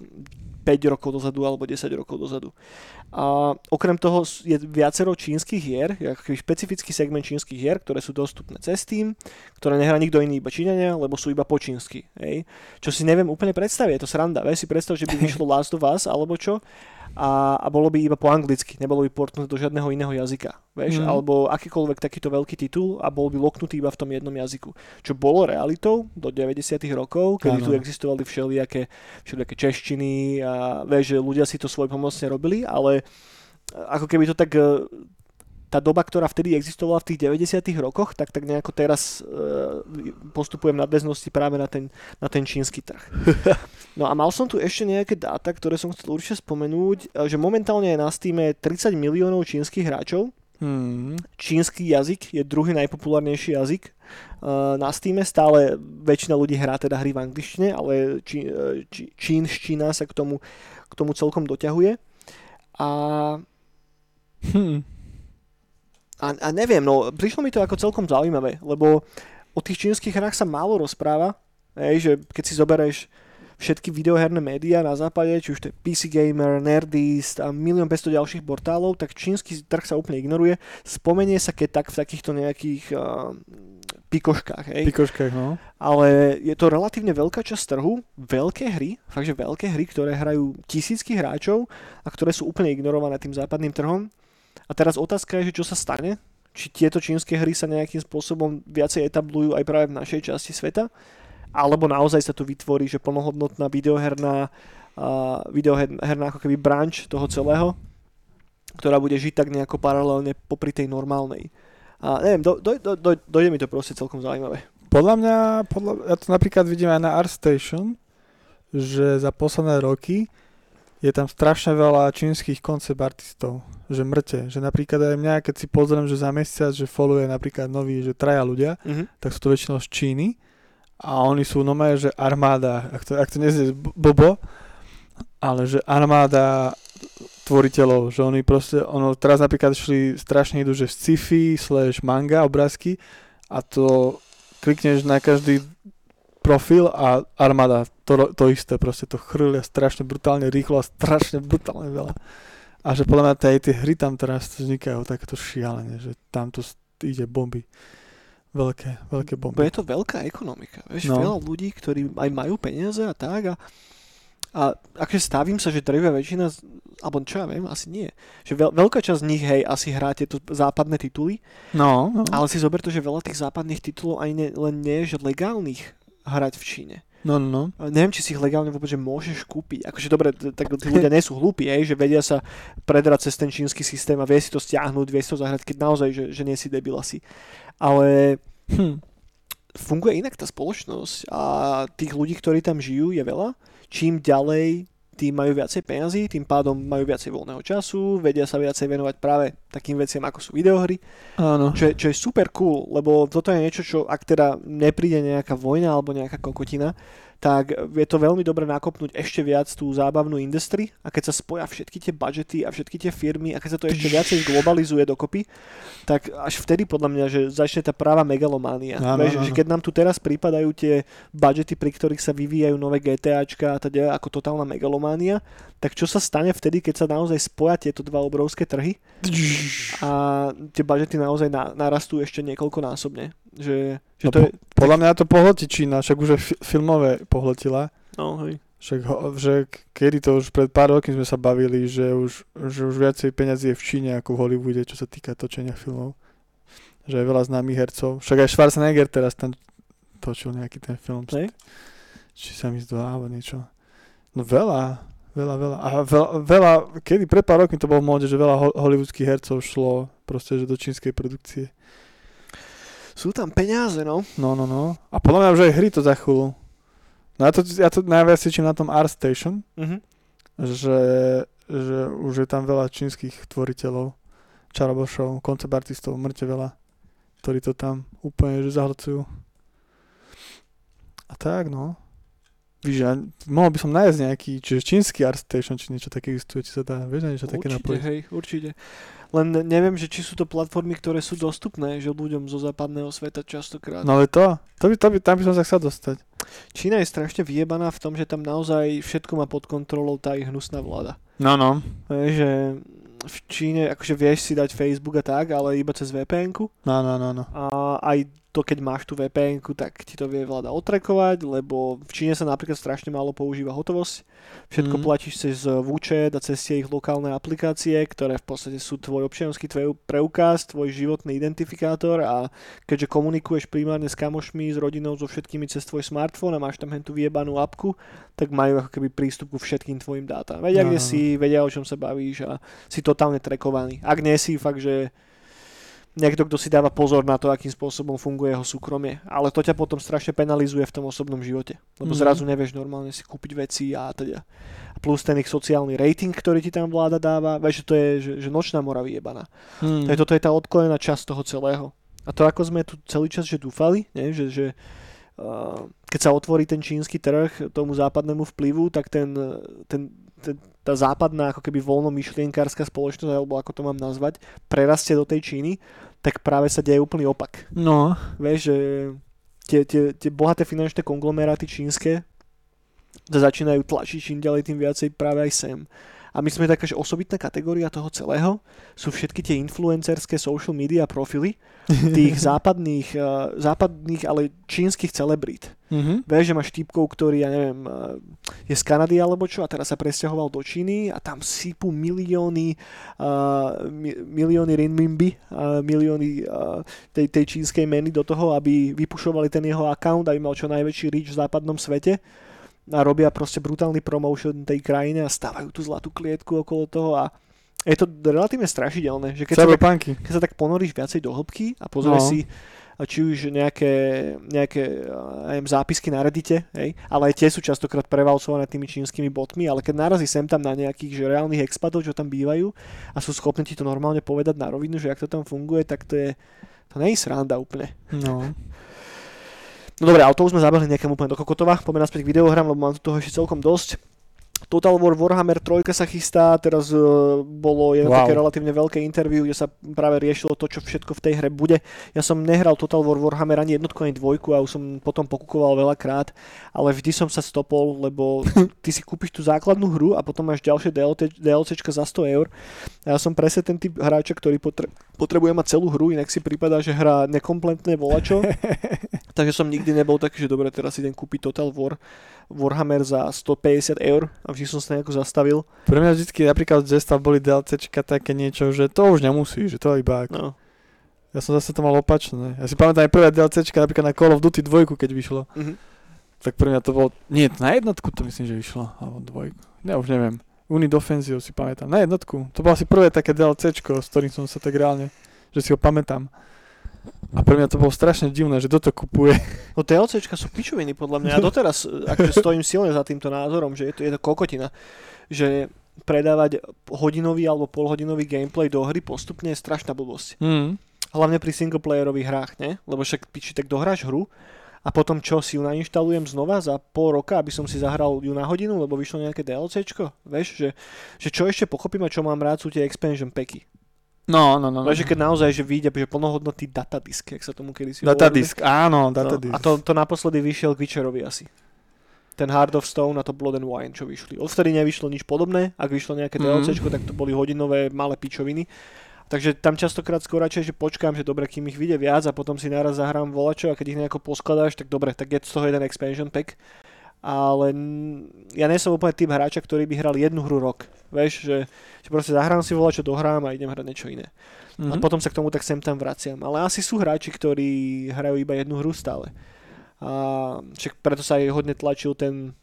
5 rokov dozadu alebo 10 rokov dozadu. A okrem toho je viacero čínskych hier, špecifický segment čínskych hier, ktoré sú dostupné cez Steam, ktoré nehrá nikto iný iba Číňania, lebo sú iba po čínsky. Hej? Čo si neviem úplne predstaviť, je to sranda. Vieš si predstav, že by [laughs] vyšlo Last of Us alebo čo a, a bolo by iba po anglicky, nebolo by portnuté do žiadneho iného jazyka. Vieš? Mhm. Alebo akýkoľvek takýto veľký titul a bol by loknutý iba v tom jednom jazyku. Čo bolo realitou do 90 rokov, kedy tu Áno. existovali všelijaké, všelijaké češtiny a vieš, že ľudia si to svoj pomocne robili, ale ako keby to tak e, tá doba, ktorá vtedy existovala v tých 90 rokoch, tak tak nejako teraz e, postupujem na nadväznosti práve na ten, na ten čínsky trh. [laughs] No a mal som tu ešte nejaké dáta, ktoré som chcel určite spomenúť, e, že momentálne je na Steam 30 miliónov čínskych hráčov, Hmm. čínsky jazyk je druhý najpopulárnejší jazyk uh, na Steam. Stále väčšina ľudí hrá teda hry v angličtine, ale či, uh, či, čínština sa k tomu, k tomu celkom doťahuje. A, Hm. A, a neviem, no prišlo mi to ako celkom zaujímavé, lebo o tých čínskych hrách sa málo rozpráva, hej, že keď si zoberieš všetky videoherné médiá na západe, či už to je PC Gamer, Nerdist a milión 500 ďalších portálov, tak čínsky trh sa úplne ignoruje. Spomenie sa keď tak v takýchto nejakých uh, pikoškách, hej. Pikoškách, no. ale je to relatívne veľká časť trhu, veľké hry, fakt, že veľké hry, ktoré hrajú tisícky hráčov a ktoré sú úplne ignorované tým západným trhom. A teraz otázka je, že čo sa stane, či tieto čínske hry sa nejakým spôsobom viacej etablujú aj práve v našej časti sveta, alebo naozaj sa tu vytvorí, že plnohodnotná videoherná, uh, videoherná ako keby branč toho celého, ktorá bude žiť tak nejako paralelne popri tej normálnej. A neviem, do, do, do, do, dojde mi to proste celkom zaujímavé. Podľa mňa, podľa, ja to napríklad vidím aj na ArtStation, že za posledné roky je tam strašne veľa čínskych koncept artistov, že mŕte, že napríklad aj mňa, keď si pozriem, že za mesiac, že followuje napríklad noví, že traja ľudia, Mhm. tak sú to väčšinou z Číny a oni sú normálne, že armáda, ak to, ak to neznie blbo, ale že armáda tvoriteľov, že oni proste, ono teraz napríklad šli, strašne idú, že sci-fi slash manga obrázky a to klikneš na každý profil a armáda, to, to isté, proste to chrlia strašne brutálne rýchlo a strašne brutálne veľa. A že podľa mňa tie, tie hry tam teraz vznikajú takéto šialene, že tam to s- ide bomby. Veľké, veľké Bo bomby. je to veľká ekonomika. Vieš, No. veľa ľudí, ktorí aj majú peniaze a tak a, a akože stavím sa, že drvia väčšina, alebo čo ja viem, asi nie. Že veľ, veľká časť z nich, hej, asi hrá tieto západné tituly, No, no. ale si zober to, že veľa tých západných titulov aj ne, len nie je, že legálnych hrať v Číne. No, no, no. Neviem, či si ich legálne vôbec, že môžeš kúpiť. Akože dobre, tak tí ľudia nie sú hlúpi, hej, že vedia sa predrať cez ten čínsky systém a vie si to stiahnuť, vie si to zahrať, keď naozaj, že, že nie si debil asi. Ale Hm. funguje inak tá spoločnosť a tých ľudí, ktorí tam žijú, je veľa. Čím ďalej, tým majú viacej peniazy, tým pádom majú viacej voľného času, vedia sa viacej venovať práve takým veciam, ako sú videohry, Áno. čo je, čo je super cool, lebo toto je niečo, čo ak teda nepríde nejaká vojna alebo nejaká kokotina, tak je to veľmi dobre nakopnúť ešte viac tú zábavnú industry a keď sa spoja všetky tie budžety a všetky tie firmy a keď sa to ešte viacej globalizuje dokopy, tak až vtedy podľa mňa, že začne tá práva megalománia. Áno, Vieš, áno. že keď nám tu teraz pripadajú tie budžety, pri ktorých sa vyvíjajú nové GTAčka a teda ako totálna megalománia, tak čo sa stane vtedy, keď sa naozaj spoja tieto dva obrovské trhy a tie budžety naozaj na, narastú ešte niekoľkonásobne. Že, že No to je... Podľa mňa to pohltí Čína, však už aj fi- filmové pohltila. No, hej. Však, že kedy to už pred pár rokmi sme sa bavili, že už, že už viacej peňazí je v Číne ako v Hollywoode, čo sa týka točenia filmov. Že je veľa známych hercov. Však aj Schwarzenegger teraz tam točil nejaký ten film. Hej. Či sa mi zdá, alebo niečo. No veľa, veľa, veľa. A veľa, veľa kedy pred pár rokmi to bolo v móde, že veľa ho- hollywoodských hercov šlo proste, že do čínskej produkcie. Sú tam peniaze, no. No, no, no. A podľa mňa už aj hry to za chvíľu. No ja to, ja to najviac cítim na tom ArtStation, Mhm. že, že už je tam veľa čínskych tvoriteľov, čarobošov, koncept-artistov, mŕte veľa, ktorí to tam úplne že zahlcujú. A tak, no. Víš, ja, mohol by som nájsť nejaký, čiže čínsky ArtStation, či niečo také existuje, či sa dá, vieš, niečo také Určite, napojiť. hej, určite. Len neviem, že či sú to platformy, ktoré sú dostupné, že ľuďom zo západného sveta častokrát. No ale to, to by, to by, tam by som sa chcel dostať. Čína je strašne vyjebaná v tom, že tam naozaj všetko má pod kontrolou tá ich hnusná vláda. No, no. Že v Číne akože vieš si dať Facebook a tak, ale iba cez VPN-ku. No, no, no, no. A aj to, keď máš tú vpn tak ti to vie vláda otrekovať, lebo v Číne sa napríklad strašne málo používa hotovosť. Všetko Mhm. platíš cez WeChat a cez tie ich lokálne aplikácie, ktoré v podstate sú tvoj občianský tvoj preukaz, tvoj životný identifikátor a keďže komunikuješ primárne s kamošmi, s rodinou, so všetkými cez tvoj smartfón a máš tam hen tú vyjebanú apku, tak majú ako keby prístup ku všetkým tvojim dátam. Vedia, No, kde si, vedia, o čom sa bavíš a si totálne trekovaný. Ak nie si fakt, že niekto, kto si dáva pozor na to, akým spôsobom funguje jeho súkromie. Ale to ťa potom strašne penalizuje v tom osobnom živote. Lebo Mhm. zrazu nevieš normálne si kúpiť veci a teda. A plus ten ich sociálny rating, ktorý ti tam vláda dáva, vieš, že to je že, že nočná mora vyjebaná. Hmm. Je, toto je tá odklonená časť toho celého. A to ako sme tu celý čas že dúfali, nie? že, že uh, keď sa otvorí ten čínsky trh tomu západnému vplyvu, tak ten, ten, ten, tá západná ako keby voľnomyšlienkárska spoločnosť, alebo ako to mám nazvať, prerastie do tej Číny, tak práve sa deje úplný opak. No, Vieš, že tie, tie, tie bohaté finančné konglomeráty čínske začínajú tlačiť čím ďalej tým viacej práve aj sem. A my sme taká, že osobitná kategória toho celého sú všetky tie influencerské social media profily tých [laughs] západných, uh, západných, ale čínskych celebrít. Mhm. Vieš, že máš typkov, ktorý, ja neviem, uh, je z Kanady alebo čo a teraz sa presťahoval do Číny a tam sypú milióny, uh, mi- milióny renminbi, uh, milióny uh, tej, tej čínskej meny do toho, aby vypušovali ten jeho account, aby mal čo najväčší reach v západnom svete a robia proste brutálny promotion tej krajine a stávajú tú zlatú klietku okolo toho a je to relatívne strašidelné, že keď sa, tak, keď sa tak ponoríš viacej do hĺbky a pozrieš No. si či už nejaké, nejaké ja neviem, zápisky na Reddite, hej, ale aj tie sú častokrát prevalcované tými čínskymi botmi, ale keď narazí sem tam na nejakých že reálnych expatov, čo tam bývajú a sú schopní ti to normálne povedať na rovinu, že ak to tam funguje, tak to je to je sranda úplne. No. No dobre, ale to už sme zabehli nejakému úplne do kokotova. Poďme naspäť k videohrám, lebo mám tu toho ešte celkom dosť. Total War Warhammer 3 sa chystá, teraz uh, bolo jedno Wow. také relatívne veľké interview, kde sa práve riešilo to, čo všetko v tej hre bude. Ja som nehral Total War Warhammer ani jednotku, ani dvojku a už som potom pokukoval veľakrát, ale vždy som sa stopol, lebo [laughs] ty si kúpiš tú základnú hru a potom máš ďalšie DLC, DLCčka za 100 eur. Ja som presne ten typ hráča, ktorý potre- potrebuje mať celú hru, inak si prípada, že hrá nekompletné volačo. [laughs] Takže som nikdy nebol taký, že dobre, teraz idem kúpiť Total War Warhammer za 150 eur a vždy som sa nejako zastavil. Pre mňa vždycky napríklad z Zesta boli DLCčka také niečo, že to už nemusí, že to iba ako... No. Ja som zase to mal opačné. Ja si pamätám aj prvé DLCčka napríklad na Call of Duty 2, keď vyšlo. Mhm. Tak pre mňa to bolo... Nie, na jednotku to myslím, že vyšlo. Alebo dvojku. Ja už neviem. Unit Offensive si pamätám. Na jednotku. To bolo asi prvé také DLCčko, s ktorým som sa tak reálne, že si ho pamätám. A pre mňa to bolo strašne divné, že kto to kupuje. [laughs] No DLCčka sú pičoviny podľa mňa. Ja doteraz akože stojím silne za týmto názorom, že je to, je to kokotina. Že predávať hodinový alebo polhodinový gameplay do hry postupne je strašná blbosť. Mm. Hlavne pri singleplayerových hrách, ne? Lebo však piči, tak dohráš hru a potom čo, si ju nainštalujem znova za pol roka, aby som si zahral ju na hodinu, lebo vyšlo nejaké DLCčko, vieš, že, že čo ešte pochopím a čo mám rád sú tie expansion packy. No, no, no. no. Že keď naozaj, že vyjde, že plnohodnotný datadisk, jak sa tomu kedy si Datadisk, áno, hovorili. datadisk. No, a to, to naposledy vyšiel k Witcherovi asi. Ten Heart of Stone a to Blood and Wine, čo vyšli. Odvtedy nevyšlo nič podobné, ak vyšlo nejaké. DLCčko, tak to boli hodinové malé pičoviny. Takže tam častokrát skôr radšej, že počkám, že dobre, kým ich vyjde viac a potom si naraz zahrám volačo a keď ich nejako poskladáš, tak dobre, tak je z toho jeden expansion pack. Ale ja nie som úplne typ hráča, ktorý by hral jednu hru rok. Vieš, že, že proste zahrám si volačo, dohrám a idem hrať niečo iné. A Mhm. potom sa k tomu tak sem tam vraciam. Ale asi sú hráči, ktorí hrajú iba jednu hru stále. A však preto sa aj hodne tlačil ten,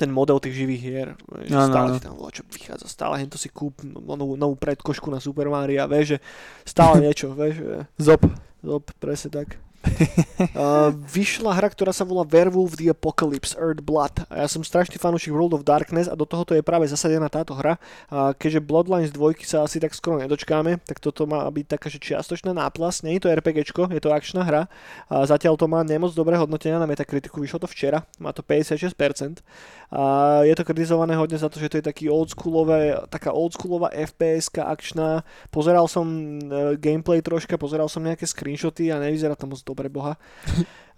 ten model tých živých hier. Že Áno, stále áno. ti tam volá, čo vychádza, stále hento si kúp no- novú, novú predkošku na Super Mario, vieš, že stále niečo, vieš, že, Zop. zop, presne tak. [laughs] Uh, vyšla hra, ktorá sa volá Werewolf the Apocalypse Earth Blood. A ja som strašný fanúšik World of Darkness a do tohoto je práve zasadená táto hra. A keďže Bloodlines 2 sa asi tak skoro nedočkáme, tak toto má byť taká, že čiastočná náplas. Nie je to RPGčko, je to akčná hra. A zatiaľ to má nemoc dobré hodnotenia na Metacriticu, vyšlo to včera, má to 56%. A je to kritizované hodne za to, že to je taký oldschoolové, taká oldsschoolová fps akčná. Pozeral som e, gameplay troška, pozeral som nejaké screenshoty a nevyzerá to moc dobre, boha.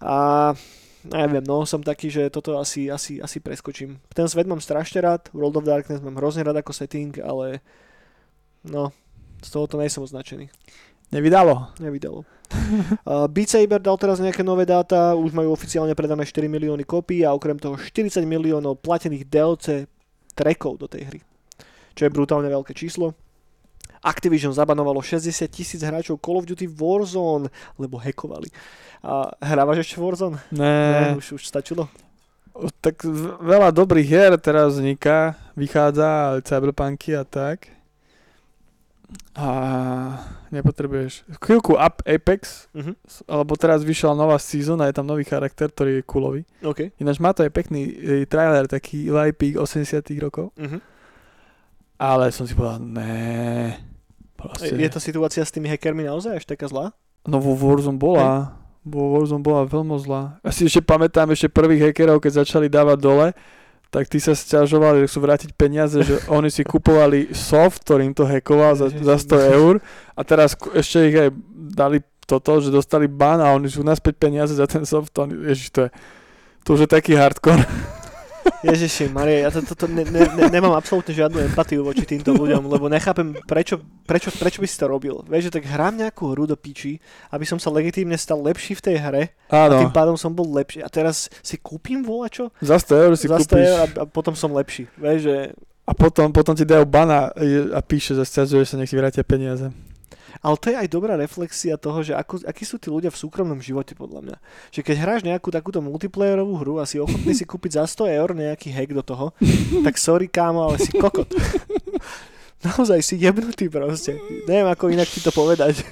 A neviem, no som taký, že toto asi, asi, asi preskočím. Ten svet mám strašne rád, World of Darkness mám hrozne rád ako setting, ale no, z toho to nejsem označený. Nevydalo. Nevydalo. [laughs] Uh, Beat Saber dal teraz nejaké nové dáta, už majú oficiálne predané 4 milióny kópií a okrem toho 40 miliónov platených DLC trackov do tej hry. Čo je brutálne veľké číslo. Activision zabanovalo 60 tisíc hráčov Call of Duty Warzone, lebo hackovali. A hrávaš ešte Warzone? Ne, Ne, už, už stačilo. tak veľa dobrých hier teraz vzniká, vychádza, cyberpunky a tak. A nepotrebuješ chvíľku up Apex, Mhm. s- alebo teraz vyšla nová season a je tam nový charakter, ktorý je coolový. OK. Ináč má to aj pekný e, trailer, taký Eli Peak 80 rokov. Mhm. Ale som si povedal, ne. Proste. Je tá situácia s tými hackermi naozaj až taká zlá? No vo Warzone bola. Vo Warzone bola veľmi zlá. Ja si ešte pamätám ešte prvých hackerov, keď začali dávať dole, tak tí sa sťažovali, že chcú vrátiť peniaze, že [laughs] oni si kupovali soft, ktorým to hackoval za, za 100 eur a teraz ešte ich aj dali toto, že dostali ban a oni sú naspäť peniaze za ten soft. Oni, ježiš, to je, to už je taký hardcore. Ježiši, Maria, ja to, to, to ne, ne, ne, nemám absolútne žiadnu empatiu voči týmto ľuďom, lebo nechápem, prečo, prečo, prečo by si to robil. Vieš, že tak hrám nejakú hru do piči, aby som sa legitímne stal lepší v tej hre a tým Áno, pádom som bol lepší. A teraz si kúpim volačo za 100 eur si za 100 kúpiš eur a, a potom som lepší. Vieš, že a potom, potom ti dajú ban a, píše, že sťažuje sa, nech si vrátia peniaze. Ale to je aj dobrá reflexia toho, že ako, akí sú tí ľudia v súkromnom živote, podľa mňa. Že keď hráš nejakú takúto multiplayerovú hru a si ochotný si kúpiť za 100 eur nejaký hack do toho, tak sorry kámo, ale si kokot. [laughs] Naozaj si jebnutý proste. Neviem, ako inak ti to povedať.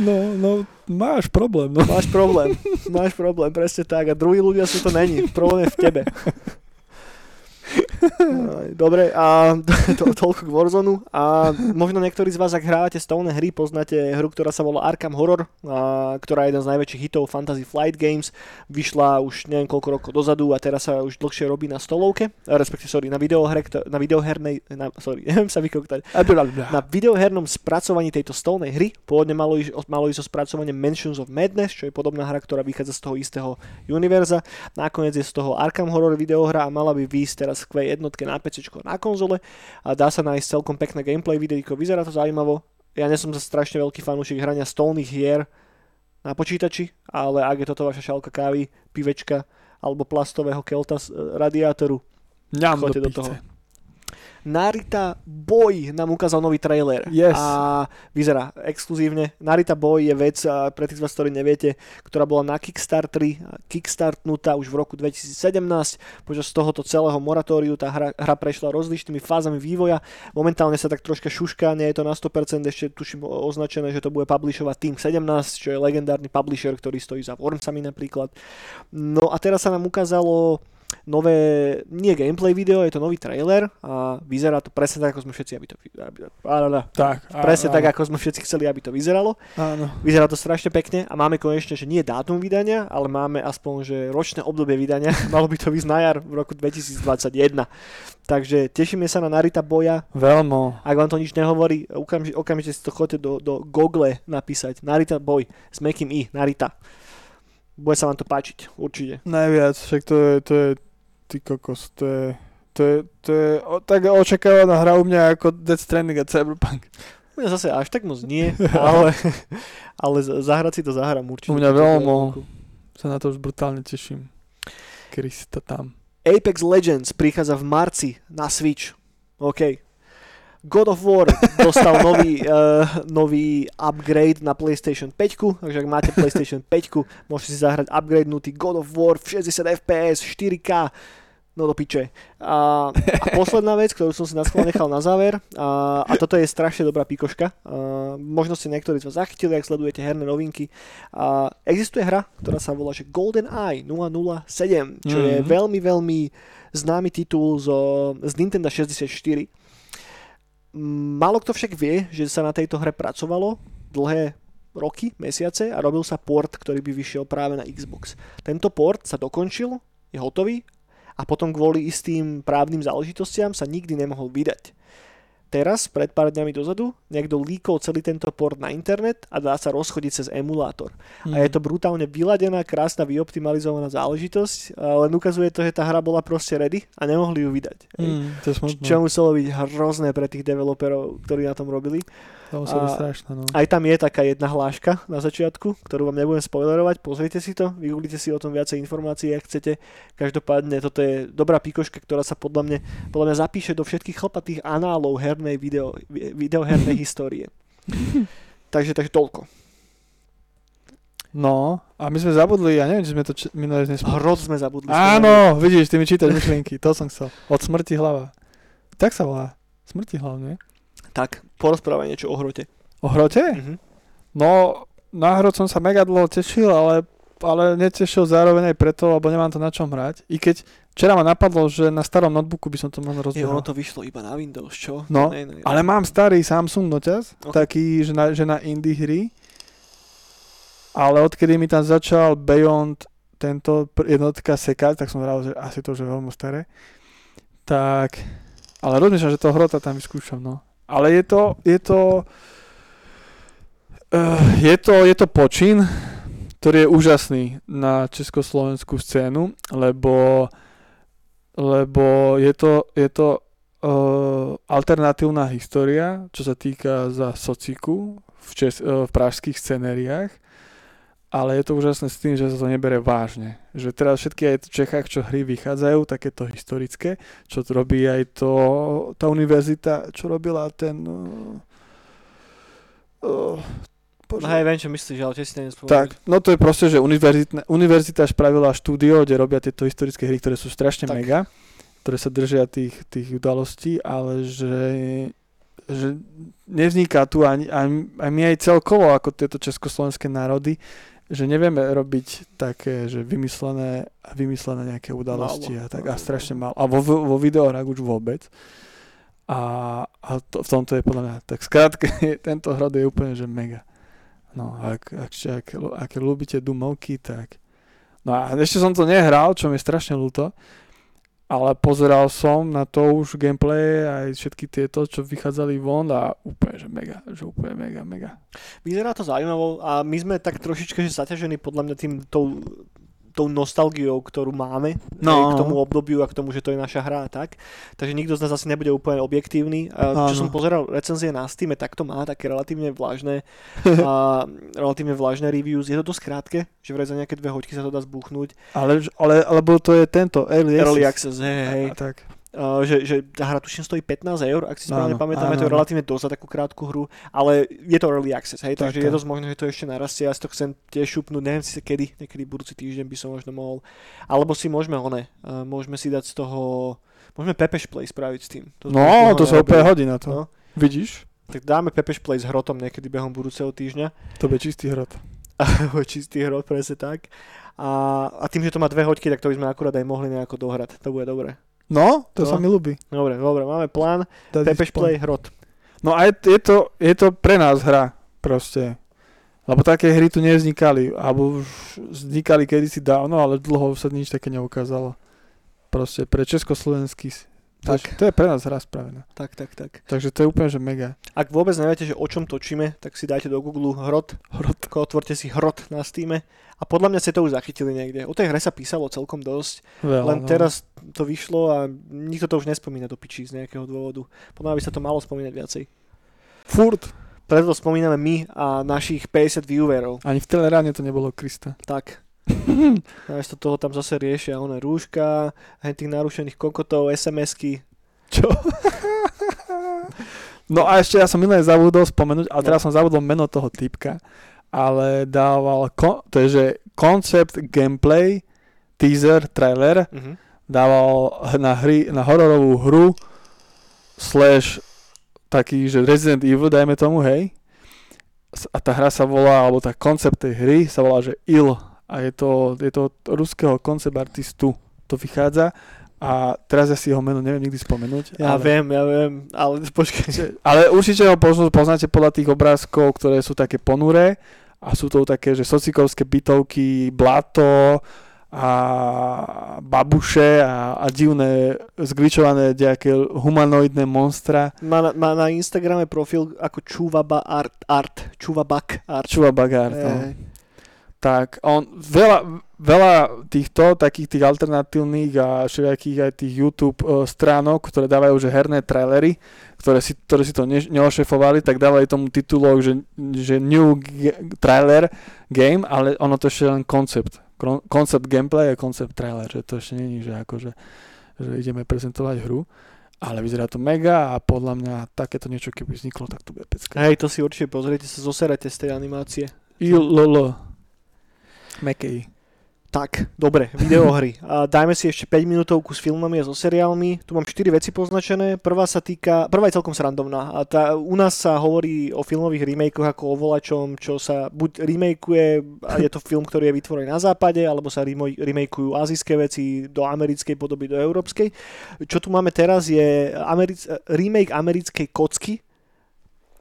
No, no, máš problém, no. Máš problém. Máš problém, presne tak. A druhí ľudia sú to není. Problém je v tebe. Dobre, a to, toľko k Warzone. A možno niektorí z vás, ak hrávate stolné hry, poznáte hru, ktorá sa volá Arkham Horror, a, ktorá je jeden z najväčších hitov Fantasy Flight Games. Vyšla už neviem koľko rokov dozadu a teraz sa už dlhšie robí na stolovke, respektíve, sorry, na videohre, na videohernej, na, sorry, [laughs] neviem sa vykoktať, na videohernom spracovaní tejto stolnej hry. Pôvodne malo ísť, malo ísť o spracovanie Mansions of Madness, čo je podobná hra, ktorá vychádza z toho istého univerza. Nakoniec je z toho Arkham Horror videohra a mala by výjsť teraz Quake jednotke na PC na konzole a dá sa nájsť celkom pekné gameplay videjko, vyzerá to zaujímavo. Ja nie som za strašne veľký fanúšik hrania stolných hier na počítači, ale ak je toto vaša šálka kávy, pivečka alebo plastového kelta z e, radiátoru, Choďte do do toho. Narita Boy nám ukázal nový trailer. Yes. A vyzerá exkluzívne. Narita Boy je vec, pre tých z vás, ktorí neviete, ktorá bola na Kickstarteri, kickstartnutá už v roku 2017. Počas tohoto celého moratóriu tá hra, hra prešla rozličnými fázami vývoja. Momentálne sa tak troška šuška, nie je to na 100%, ešte tuším označené, že to bude publishovať Team 17, čo je legendárny publisher, ktorý stojí za Wormsami napríklad. No a teraz sa nám ukázalo nové, nie gameplay video, je to nový trailer a vyzerá to presne tak, ako sme všetci, aby to, aby, áno, Tak. presne áno, tak, ako sme všetci chceli, aby to vyzeralo. Áno. Vyzerá to strašne pekne a máme konečne, že nie dátum vydania, ale máme aspoň, že ročné obdobie vydania. [laughs] Malo by to ísť na jar v roku 2021. Takže tešíme sa na Narita boja. Veľmo. Ak vám to nič nehovorí, okamžite, okamžite si to chodte do, do Google napísať. Narita boj s Mekým I. Narita. Bude sa vám to páčiť, určite. Najviac, však to je, to je, ty kokos, to je, to je, to je o, tak očakávaná hra u mňa ako Death Stranding a Cyberpunk. U mňa zase až tak moc nie, [laughs] ale, ale zahrať si to zahrám určite. U mňa veľmi. Sa na to už brutálne teším. Krista tam. Apex Legends prichádza v marci na Switch. OK. God of War dostal [laughs] nový, uh, nový upgrade na PlayStation 5, takže ak máte PlayStation 5, môžete si zahrať upgradenutý God of War v 60 FPS, 4K, no do piče. A, a posledná vec, ktorú som si na nechal na záver, a, a toto je strašne dobrá pikoška, a, možno ste niektorí z vás zachytili, ak sledujete herné novinky. A, existuje hra, ktorá sa volá že Golden Eye 007, čo je Mhm. veľmi, veľmi známy titul zo, z Nintendo 64. Málo kto však vie, že sa na tejto hre pracovalo dlhé roky, mesiace a robil sa port, ktorý by vyšiel práve na Xbox. Tento port sa dokončil, je hotový a potom kvôli istým právnym záležitostiam sa nikdy nemohol vydať. Teraz, pred pár dňami dozadu, niekto líkol celý tento port na internet a dá sa rozchodiť cez emulátor. A je to brutálne vyladená, krásna, vyoptimalizovaná záležitosť, len ukazuje to, že tá hra bola proste ready a nemohli ju vydať. Mm, to je Č- smutné. Čo muselo byť hrozné pre tých developerov, ktorí na tom robili. To muselo byť a- strašné, no. Aj tam je taká jedna hláška na začiatku, ktorú vám nebudem spoilerovať, pozrite si to, vygooglite si o tom viacej informácií, ak chcete. Každopádne toto je dobrá pikoška, ktorá sa podľa mňa, podľa mňa zapíše do všetkých chlpatých análov hernej video, vi- videohernej [laughs] histórie. takže, takže toľko. No, a my sme zabudli, ja neviem, či sme to č- minulé dnes... Hrod sme zabudli. Áno, vidíš, ty mi čítaš myšlienky, to som chcel. Od smrti hlava. Tak sa volá. Smrti hlav, nie? Tak, porozprávaj niečo o hrote. O hrote? Mhm. No, na hrot som sa mega dlho tešil, ale, ale netešil zároveň aj preto, lebo nemám to na čom hrať. I keď včera ma napadlo, že na starom notebooku by som to možno Je, rozbehol. ono to vyšlo iba na Windows, čo? No, Ne, ne, Ale mám starý Samsung noťaz, Ok. taký, že na, že na indie hry. Ale odkedy mi tam začal Beyond tento jednotka sekať, tak som vral, že asi to už je veľmi staré. Tak, ale rozmýšľam, že to hrota tam vyskúšam, no. Ale je to, je to, uh, je to, je to počin, ktorý je úžasný na československú scénu, lebo, lebo je to, je to uh, alternatívna história, čo sa týka za sociku v, čes- uh, v pražských scenériách, ale je to úžasné s tým, že sa to nebere vážne. Že teraz všetky aj v Čechách, čo hry vychádzajú, takéto historické, čo to robí aj to, tá univerzita, čo robila ten... Uh, uh, No hej, viem, čo myslíš, ale si spomenúť. tak, no to je proste, že univerzitná, univerzita spravila štúdio, kde robia tieto historické hry, ktoré sú strašne Tak. mega, ktoré sa držia tých, tých udalostí, ale že, že nevzniká tu ani, ani, ani aj celkovo ako tieto československé národy, že nevieme robiť také, že vymyslené, vymyslené nejaké udalosti a Málo, tak málo, a strašne málo. A vo, vo videohrách už vôbec. A, a to, v tomto je podľa mňa, tak skrátke, [laughs] tento hrad je úplne, že mega. No, ak, ak, ak, ak ľúbite Dumovky, tak... No a ešte som to nehral, čo mi je strašne ľúto, ale pozeral som na to už gameplay aj všetky tieto, čo vychádzali von a úplne, že mega, že úplne mega, mega. Vyzerá to zaujímavo a my sme tak trošičke že zaťažení podľa mňa tým tou, tou nostalgiou, ktorú máme No. k tomu obdobiu a k tomu, že to je naša hra a tak. Takže nikto z nás asi nebude úplne objektívny. A čo Áno. som pozeral recenzie na Steam, tak to má také relatívne vlážne [laughs] a relatívne vlážne reviews. Je to dosť krátke, že vraj za nejaké dve hoďky sa to dá zbuchnúť. Ale, ale, alebo to je tento, Early Early Access. access, hej, hej. A, tak. Uh, že, že tá hra tuším stojí 15 eur, ak si správne Áno, pamätám, je to relatívne dosť za takú krátku hru, ale je to early access, hej, Tak, takže je dosť možné, že to ešte narastie, ja si to chcem tiež šupnúť, neviem si kedy, niekedy budúci týždeň by som možno mohol, alebo si môžeme one, uh, môžeme si dať z toho, môžeme Pepeš Play spraviť s tým. To No, to sa úplne hodí na to. No. Vidíš? Tak dáme Pepeš Play s hrotom niekedy behom budúceho týždňa To bude čistý hrot. [laughs] čistý hrot, presne tak. A, a tým, že to má dve hoďky, tak to by sme akurát aj mohli nejako dohrať. To bude dobre. No, to No. sa mi ľúbi. Dobre, dobre, máme plán. Pepeš. Play, hrot. No a je, je, to, je to pre nás hra, proste. Lebo také hry tu nevznikali, alebo už vznikali kedysi dávno, ale dlho sa nič také neukázalo. Proste pre československý. To, Tak. to je pre nás hra spravená. Tak, tak, tak. Takže to je úplne, že mega. Ak vôbec neviete, že o čom točíme, tak si dajte do Google hrot, Hrot. otvorte si hrot na Steam a podľa mňa ste to už zachytili niekde. O tej hre sa písalo celkom dosť, Veľa, len no. teraz to vyšlo a nikto to už nespomína do pičí z nejakého dôvodu. Podľa mňa by sa to malo spomínať viacej. Furt. Preto to spomíname my a našich 50 viewerov. Ani v Teleráne to nebolo Krista. Tak. [laughs] Namiesto toho tam zase riešia oné rúška, aj tých narušených kokotov, SMS-ky. Čo? [laughs] no a ešte ja som minulé zabudol spomenúť, ale No. teraz som zabudol meno toho typka, ale dával, ko, to je, že concept gameplay, teaser, trailer, Mhm. dával na, hry, na hororovú hru slash taký, že Resident Evil, dajme tomu, hej. A tá hra sa volá, alebo tá koncept tej hry sa volá, že Il. A je to, je to od ruského koncept artistu. To vychádza. A teraz ja si jeho meno neviem nikdy spomenúť. Ja ale, viem, ja viem, ale [laughs] počkaj. ale určite ho poznáte podľa tých obrázkov, ktoré sú také ponuré. A sú to také, že socikovské bytovky, blato a babuše a, a divné zgličované nejaké humanoidné monstra. Má na, má na Instagrame profil ako Čuvaba Art, art Čuvabak Art. Čuva Bagár. Hej, No. Tak on, veľa, veľa týchto takých tých alternatívnych a všelijakých aj tých YouTube e, stránok, ktoré dávajú že herné trailery, ktoré si, ktoré si to ne, neošefovali, tak dávajú tomu titulok, že, že new ge- trailer game, ale ono to ešte len koncept. Koncept gameplay a koncept trailer, že to ešte není, že akože že ideme prezentovať hru. Ale vyzerá to mega a podľa mňa takéto niečo keby vzniklo, tak to bude pecka. Hej, to si určite pozrite, sa zoserete z tej animácie. ILL. Mekej. Tak, dobre, videohry. A dajme si ešte 5 minútovku s filmami a so seriálmi. Tu mám 4 veci poznačené. Prvá sa týka, prvá je celkom srandovná. A tá, u nás sa hovorí o filmových remakeoch ako o volačom, čo sa buď remakeuje, a je to film, ktorý je vytvorený na západe, alebo sa remakeujú azijské veci do americkej podoby, do európskej. Čo tu máme teraz je americ- remake americkej kocky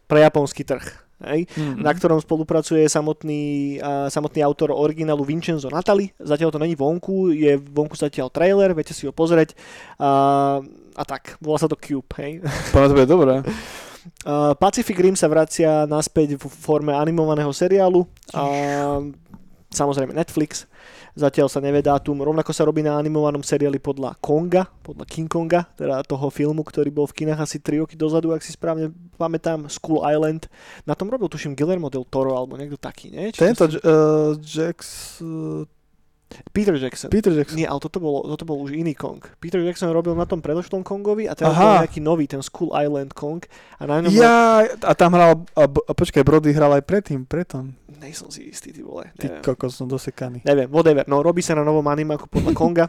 pre japonský trh. Hej? Mm. na ktorom spolupracuje samotný, a, samotný autor originálu Vincenzo Natali. Zatiaľ to není vonku, je vonku zatiaľ trailer, viete si ho pozrieť. A, a tak, volá sa to Cube, hej. [laughs] Podľa to bude dobré. Pacific Rim sa vracia naspäť v forme animovaného seriálu. A, samozrejme Netflix. Zatiaľ sa nevie dátum. Rovnako sa robí na animovanom seriáli podľa Konga, podľa King Konga, teda toho filmu, ktorý bol v kinách asi 3 roky dozadu, ak si správne pamätám, School Island. Na tom robil, tuším, Guillermo del Toro, alebo niekto taký, nie? Či Tento to si- uh, Jax... Uh, Peter Jackson. Peter Jackson. Nie, ale toto, bolo, toto bol už iný Kong. Peter Jackson robil na tom predošlom Kongovi a teraz Aha. bol nejaký nový, ten School Island Kong. A na ňom Ja, a tam hral, a, a počkaj, Brody hral aj predtým, pretom. Nejsom si istý, ty vole. Ty neviem. kokos, som dosekaný. Neviem, whatever. No, robí sa na novom animáku podľa [laughs] Konga.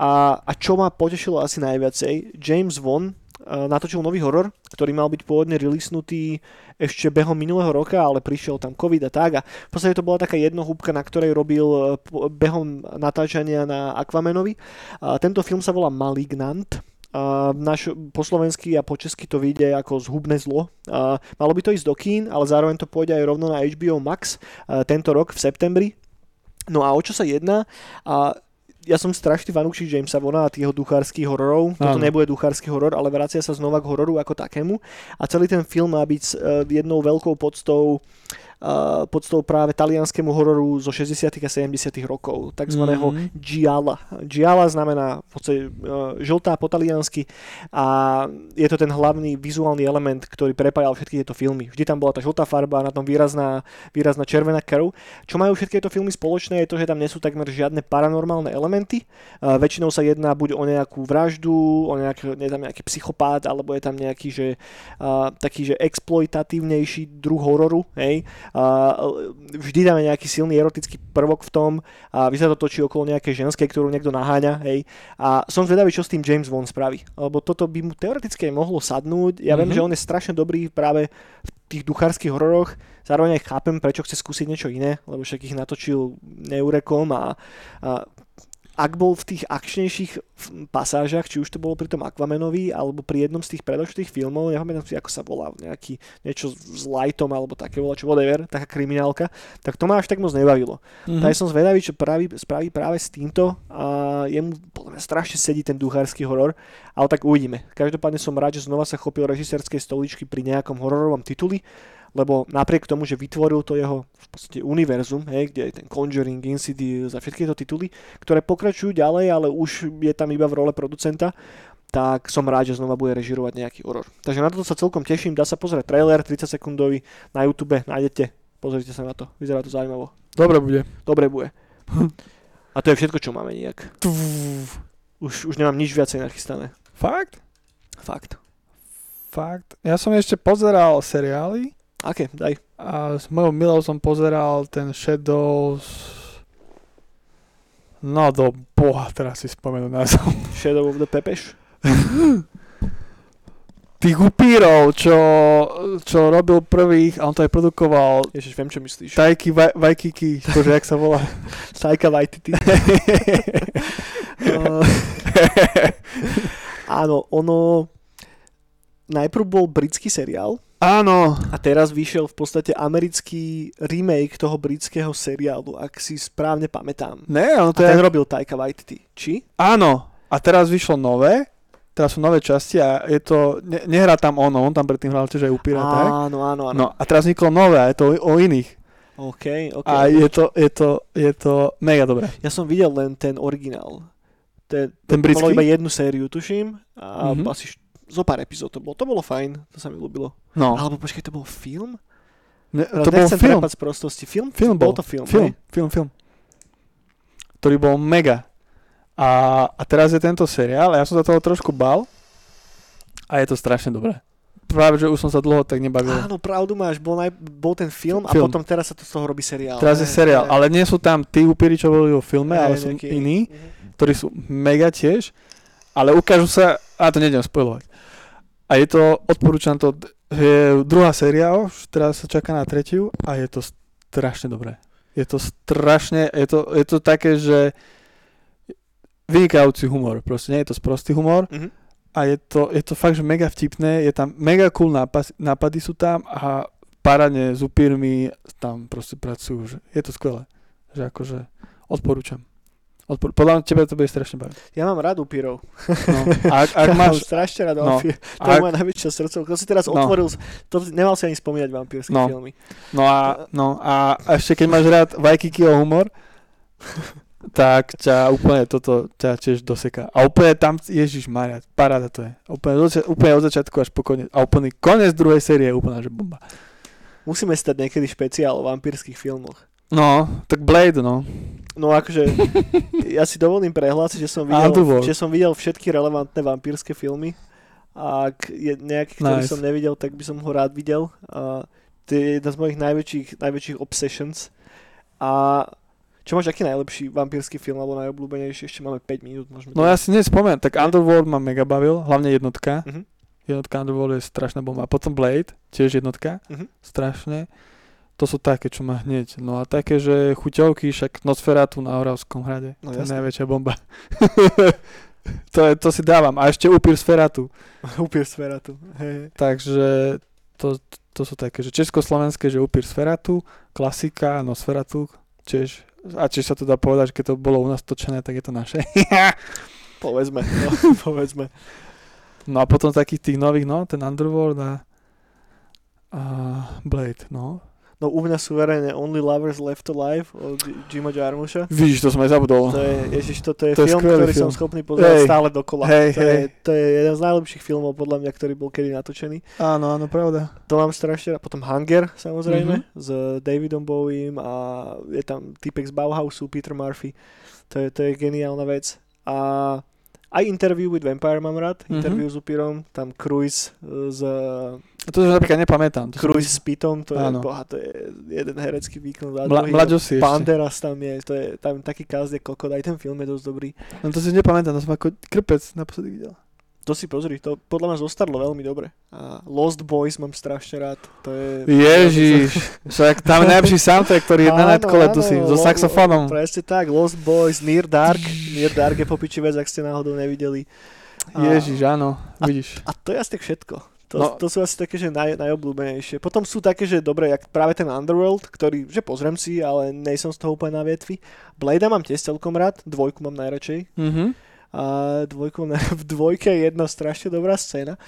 A, a čo ma potešilo asi najviacej, James uh, natočil nový horor, ktorý mal byť pôvodne releasnutý ešte behom minulého roka, ale prišiel tam COVID a tak. A v podstate to bola taká jednohúbka, na ktorej robil po- behom natáčania na Aquamanovi. A tento film sa volá Malignant. Uh, naš, po slovensky a po česky to vyjde ako zhubné zlo. Uh, malo by to ísť do kín, ale zároveň to pôjde aj rovno na HBO Max uh, tento rok v septembri. No a o čo sa jedná? A ja som strašný fanúšik Jamesa Vona a tých jeho duchárskych hororov. Toto Áno. nebude duchársky horor, ale vracia sa znova k hororu ako takému. A celý ten film má byť uh, jednou veľkou podstou podstou práve talianskému hororu zo 60. a 70. rokov, takzvaného Mhm. Gialla. Gialla znamená v podstate uh, žltá po taliansky a je to ten hlavný vizuálny element, ktorý prepájal všetky tieto filmy. Vždy tam bola tá žltá farba, na tom výrazná, výrazná červená krv. Čo majú všetky tieto filmy spoločné je to, že tam nie sú takmer žiadne paranormálne elementy. Uh, väčšinou sa jedná buď o nejakú vraždu, o nejaký, je tam nejaký psychopát, alebo je tam nejaký, že taký, že exploitatívnejší druh hororu, hej. Vždy tam je nejaký silný erotický prvok v tom a vždy sa to točí okolo nejakej ženskej, ktorú niekto naháňa, hej. A som zvedavý, čo s tým James Bond spraví, lebo toto by mu teoreticky mohlo sadnúť. Ja mm-hmm. viem, Mhm. že on je strašne dobrý práve v tých duchárskych hororoch zároveň aj chápem, prečo chce skúsiť niečo iné, lebo však ich natočil Neurekom a, a ak bol v tých akčnejších pasážach, či už to bolo pri tom Aquamanovi, alebo pri jednom z tých predošlých filmov, nepamätám si, ako sa volá, nejaký, niečo s Lightom, alebo také volá, čo whatever, taká kriminálka, tak to ma až tak moc nebavilo. Mm-hmm. Tak som zvedavý, čo praví, spraví práve s týmto a jemu strašne sedí ten duchársky horor, ale tak uvidíme. Každopádne som rád, že znova sa chopil režisérskej stoličky pri nejakom hororovom tituli lebo napriek tomu, že vytvoril to jeho v podstate univerzum, hej, kde je ten Conjuring, Insidious a všetky tieto tituly, ktoré pokračujú ďalej, ale už je tam iba v role producenta, tak som rád, že znova bude režirovať nejaký horor. Takže na toto sa celkom teším, dá sa pozrieť trailer 30 sekundový na YouTube, nájdete, pozrite sa na to, vyzerá to zaujímavo. Dobre bude. Dobre bude. [laughs] A to je všetko, čo máme nejak. Už, už nemám nič viacej nachystané. Fakt? Fakt. Fakt. Ja som ešte pozeral seriály. Aké? Daj. A s mojou milou som pozeral ten Shadows... No do boha, teraz si spomenú názov. Shadow of the Pepeš? [laughs] Tých upírov, čo, čo robil prvých, a on to aj produkoval. Ježiš, viem, čo myslíš. Tajky Vajkiki, bože, jak sa volá? Tajka Vajtity. uh, áno, ono... Najprv bol britský seriál, Áno. A teraz vyšiel v podstate americký remake toho britského seriálu, ak si správne pamätám. Ne, on to a ten je... robil Taika Waititi. Či? Áno. A teraz vyšlo nové, teraz sú nové časti a je to, ne, nehrá tam ono, on tam predtým hral tiež aj upíra, tak? Áno, áno, áno. No a teraz vzniklo nové a je to o, o iných. OK, OK. A je to, je to, je to mega dobré. Ja som videl len ten originál. Ten, ten, ten britský? iba jednu sériu, tuším. A mm-hmm. asi zo pár epizód to bolo. To bolo fajn, to sa mi ľúbilo. No. Alebo počkaj, to bol film? Ne, to bol film. z prostosti. Film? Film bol. bol to film, film, film, film. Ktorý bol mega. A, a teraz je tento seriál a ja som sa toho trošku bal a je to strašne dobré. Práve, že už som sa dlho tak nebavil. Áno, pravdu máš, bol, naj, bol ten film, film a potom teraz sa to z toho robí seriál. Teraz je seriál, ale nie sú tam tí upíri, čo boli vo filme, ale sú iní, mhm. ktorí sú mega tiež, ale ukážu sa, a to nejdem spojovať. A je to, odporúčam to, je druhá séria už, teraz sa čaká na tretiu a je to strašne dobré. Je to strašne, je to, je to také, že vynikajúci humor, proste nie je to sprostý humor mm-hmm. a je to, je to fakt, že mega vtipné, je tam mega cool nápad, nápady sú tam a parane s upírmi tam proste pracujú, že je to skvelé, že akože odporúčam. Odpor- podľa mňa tebe to bude strašne baviť. Ja mám rád upírov. No. Ak, ak [laughs] ja máš... strašne rád no. upír. To ak... je moja najväčšia srdcovka. To si teraz no. otvoril, to, nemal si ani spomínať vampírske no. filmy. No a, no a ešte keď máš rád Vajkikyho humor, [laughs] tak ťa úplne toto ťa tiež doseká. A úplne tam, Ježiš Maria, paráda to je. Úplne, úplne od začiatku až po koniec. A úplne koniec druhej série je úplne, že bomba. Musíme stať niekedy špeciál o vampírskych filmoch. No, tak Blade, no. No akože, [laughs] ja si dovolím prehlásiť, že som videl, že som videl všetky relevantné vampírske filmy. A ak je nejaký, ktorý nice. som nevidel, tak by som ho rád videl. A to je jedna z mojich najväčších, najväčších obsessions. A čo máš aký najlepší vampírsky film alebo najobľúbenejší? Ešte máme 5 minút. Môžeme no ja si nespomeniem, tak Underworld ma mega bavil, hlavne jednotka. Uh-huh. Jednotka Underworld je strašná bomba. A potom Blade, tiež jednotka, uh-huh. strašne. To sú také, čo má hneď. No a také, že chuťovky, však Nosferatu na Oravskom hrade. No, to je najväčšia bomba. [laughs] to, je, to si dávam. A ešte Upír Sferatu. [laughs] Upír Sferatu. Hey. Takže to, to sú také, že československé, že Upír Sferatu, klasika, Nosferatu, tiež. A či sa to dá povedať, že keď to bolo u nás točené, tak je to naše. [laughs] povedzme, no, [laughs] povedzme. No a potom takých tých nových, no, ten Underworld a, a Blade, no. No u mňa suverénne Only Lovers Left Alive od Jima Jarmusha. Víš, to som aj zabudol. To je, ježiš, toto je, to film, je ktorý film. som schopný pozerať hey. stále dokola. Hey, to, hey. Je, to je jeden z najlepších filmov podľa mňa, ktorý bol kedy natočený. Áno, áno, pravda. To mám strašne rád. Potom Hunger, samozrejme, mm-hmm. s Davidom Bowiem a je tam typek z Bauhausu, Peter Murphy. To je, to je geniálna vec. A aj Interview with Vampire mám rád, mm-hmm. interview s Upírom, tam Cruise z... To si napríklad nepamätám. To Cruise s Pitom, to je, boha, to je jeden herecký výkon. Mla, si Banderas tam je, to je tam taký kaz je kokot, aj ten film je dosť dobrý. No to si nepamätám, to som ako krpec naposledy videl. To si pozri, to podľa mňa zostarlo veľmi dobre. A Lost Boys mám strašne rád. To je... Ježiš, však tam najlepší soundtrack, ktorý je na áno, tu si, so saxofónom. Presne tak, Lost Boys, Near Dark. Near Dark je popiči vec, ak ste náhodou nevideli. A- Ježiš, áno, vidíš. A to je asi tak všetko. To, No. to sú asi také, že naj, najobľúbenejšie. Potom sú také, že dobre, jak práve ten Underworld, ktorý, že pozriem si, ale nejsom z toho úplne na vietvi. Blade mám tiež celkom rád, dvojku mám najradšej. Mhm. A dvojku, v dvojke je jedna strašne dobrá scéna.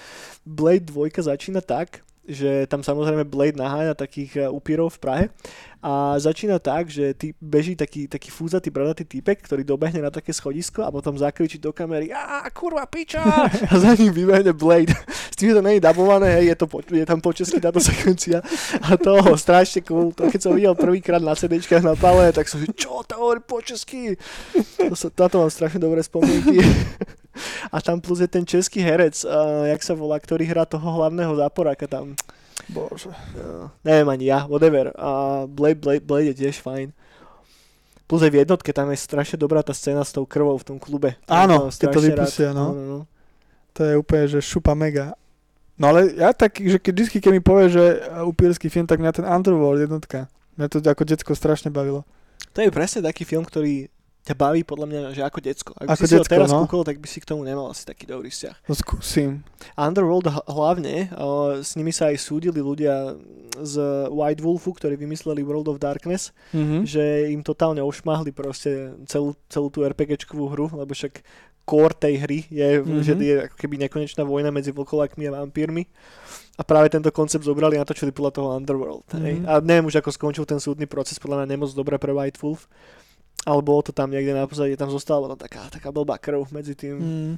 Blade dvojka začína tak, že tam samozrejme Blade naháňa takých e, upírov v Prahe a začína tak, že ty beží taký, taký fúzatý bradatý typek, ktorý dobehne na také schodisko a potom zakričí do kamery a kurva piča [laughs] a za ním vybehne Blade. S tým, že to nie je dabované, hej, je, to po, je tam po česky táto sekvencia a to strašne cool. To keď som videl prvýkrát na CDčkách na pale, tak som si, čo to hovorí po česky? To sa, táto mám strašne dobré spomienky. [laughs] A tam plus je ten český herec, uh, jak sa volá, ktorý hrá toho hlavného záporáka tam. Bože. Uh, neviem ani ja, whatever. A Blade, Blade, Blade je tiež fajn. Plus aj v jednotke tam je strašne dobrá tá scéna s tou krvou v tom klube. To Áno, keď to vypustia, no. no, no. To je úplne, že šupa mega. No ale ja tak, že keď vždy, keď mi povie, že upírsky film, tak mňa ten Underworld jednotka. Mňa to ako decko strašne bavilo. To je presne taký film, ktorý ťa baví podľa mňa, že ako decko. Ak Ako by si ho decko, teraz no. kúkol, tak by si k tomu nemal asi taký dobrý vzťah. No skúsim. Underworld hlavne, uh, s nimi sa aj súdili ľudia z White Wolfu, ktorí vymysleli World of Darkness, Mhm. že im totálne ošmahli proste celú, celú tú RPGčkovú hru, lebo však core tej hry je, mm-hmm. že je ako keby nekonečná vojna medzi vlkolakmi a vampírmi. A práve tento koncept zobrali a natočili podľa toho Underworld. Mm-hmm. Hej. Mhm. A neviem už, ako skončil ten súdny proces, podľa mňa nemoc dobre pre White Wolf. Ale bolo to tam niekde na pozadí, tam zostala tam taká, taká blbá krv medzi tým. Mm.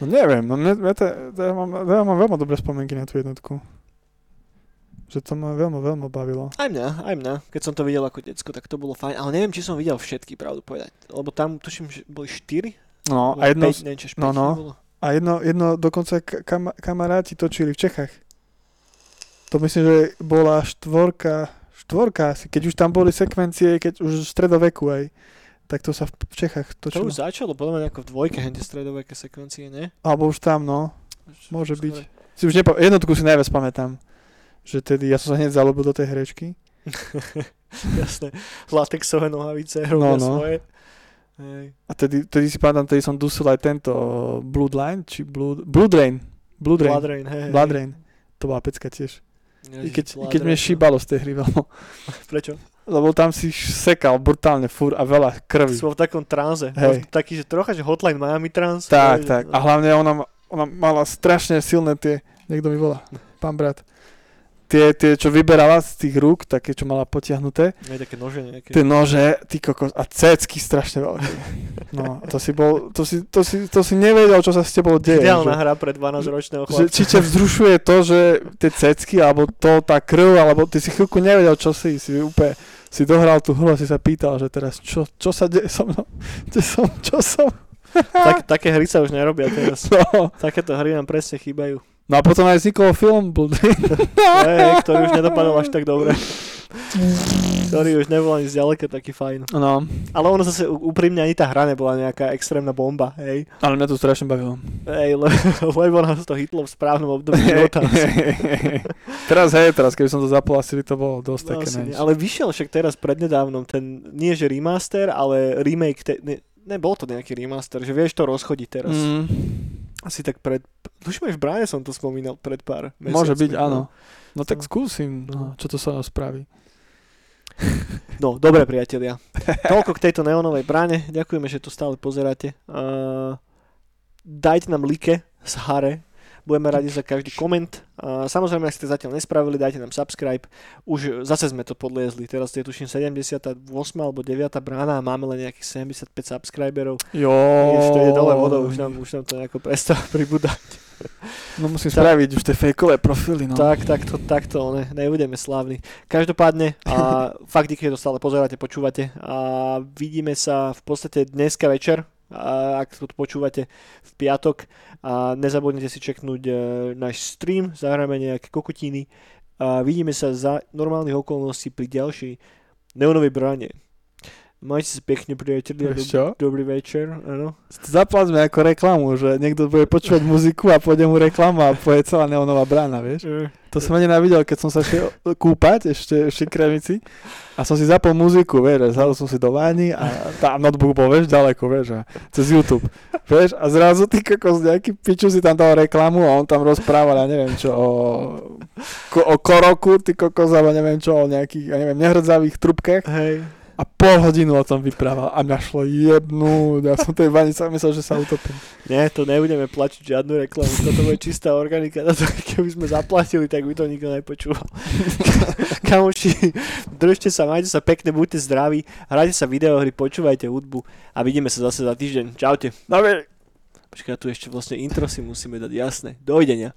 No neviem, no mne, mne to, to ja, mám, ja mám veľmi dobré spomienky na tú jednotku. Že to ma veľmi, veľmi bavilo. Aj mňa, aj mňa. Keď som to videl ako decko, tak to bolo fajn. Ale neviem, či som videl všetky, pravdu povedať. Lebo tam, tuším, že boli 4? No a jedno, 5, neviem, až no, 5 no. a jedno, jedno dokonca ka- kam, kamaráti točili v Čechách. To myslím, že bola štvorka, štvorka asi, keď už tam boli sekvencie, keď už v stredoveku aj, tak to sa v, Čechách To točilo. už začalo, podľa mňa ako v dvojke, hente stredoveké sekvencie, nie? Alebo už tam, no. Môže už byť. skore. Si už nepa- jednotku si najviac pamätám. Že tedy, ja som sa hneď zalúbil do tej herečky. [laughs] Jasné. Latexové nohavice No, no. svoje. Hej. A tedy, tedy si pamätám, tedy som dusil aj tento Bloodline, či Blood, Blood Rain. Blood Rain. Blood Rain, hej. hej. Blood Rain. To bola pecka tiež. I Ježiš, keď, i keď mne no. šíbalo z tej hry [laughs] veľmi. Prečo? Lebo tam si sekal brutálne fur a veľa krvi. Sú v takom tranze. Hej. Taký, že trocha, že Hotline Miami trans. Tak, Hej, tak. A hlavne ona, ona mala strašne silné tie, niekto mi volá, pán brat, tie, tie, čo vyberala z tých rúk, také, čo mala potiahnuté, Nie, také nože nejaké. tie nože, ty kokos, a cecky strašne veľké. No, to si bol, to si, to si, to si nevedel, čo sa s tebou deje. Ideálna že, hra pre 12-ročného že, chlapca. či ťa vzrušuje to, že tie cecky, alebo to, tá krv, alebo ty si chvíľku nevedel, čo si, si úplne, si dohral tú hru a si sa pýtal, že teraz, čo, čo sa deje so mnou, kde som, čo som. Tak, také hry sa už nerobia teraz. No. Takéto hry nám presne chýbajú. No a potom aj vznikol film [laughs] Hej, ktorý už nedopadol až tak dobre. ktorý už nebol ani zďaleka taký fajn. No, Ale ono zase úprimne ani tá hra nebola nejaká extrémna bomba, hej. ale mňa to strašne bavilo. Hej, le, [laughs] lebo nás to hitlo v správnom období [laughs] života. teraz hej, teraz keby som to zapol, asi by to bolo dosť No, také nice. ale vyšiel však teraz prednedávnom ten, nie že remaster, ale remake, te, ne, ne, bol to nejaký remaster, že vieš to rozchodiť teraz. Mm, Asi tak pred, tuším aj v Bráne som to spomínal pred pár mesiacmi. môže byť, áno. No tak No. skúsim, no, čo to sa spraví. [laughs] No, dobre priatelia. Toľko k tejto neonovej bráne. Ďakujeme, že to stále pozeráte. Uh, dajte nám like z hare. Budeme radi za každý koment. Samozrejme, ak ste zatiaľ nespravili, dajte nám subscribe. Už zase sme to podliezli. Teraz je tuším 78. alebo 9. brána a máme len nejakých 75 subscriberov. Jo. Už to ide dole vodou, už nám, už nám to nejako prestáva [laughs] pribúdať. No musím Tak. spraviť už tie fejkové profily, no. Tak, tak to, tak to ne, nebudeme slávni. Každopádne, a [laughs] fakt díky, že to stále pozeráte, počúvate a vidíme sa v podstate dneska večer, ak to počúvate v piatok a nezabudnite si čeknúť e, náš stream, zahráme nejaké kokotiny a vidíme sa za normálnych okolností pri ďalšej neonovej bráne. Majte sa pekne, priatelia. Vieš čo? Dobrý večer, áno. Zaplazme ako reklamu, že niekto bude počúvať muziku a pôjde mu reklama a pôjde celá neonová brána, vieš? E, To som ani nevidel, keď som sa šiel kúpať ešte, v Kremici a som si zapol muziku, vieš, a som si do váni a tá notebook bol, vieš, ďaleko, vieš, a cez YouTube, vieš, a zrazu ty kokos nejaký piču si tam dal reklamu a on tam rozprával, ja neviem čo, o, ko, o koroku, ty kokos, alebo neviem čo, o nejakých, ja neviem, nehrdzavých trubkách Hej. A pol hodinu o tom vyprával a mňa šlo jebnúť, ja som tej vani sa myslel, že sa utopím. Nie, to nebudeme plačiť žiadnu reklamu, toto bude čistá organika, na to, [laughs] keby sme zaplatili, tak by to nikto nepočúval. [laughs] Kamoši, držte sa, majte sa pekne, buďte zdraví, hrajte sa videohry, počúvajte hudbu a vidíme sa zase za týždeň. Čaute. Dobre. Počkaj, tu ešte vlastne intro si musíme dať, jasné. Dovidenia.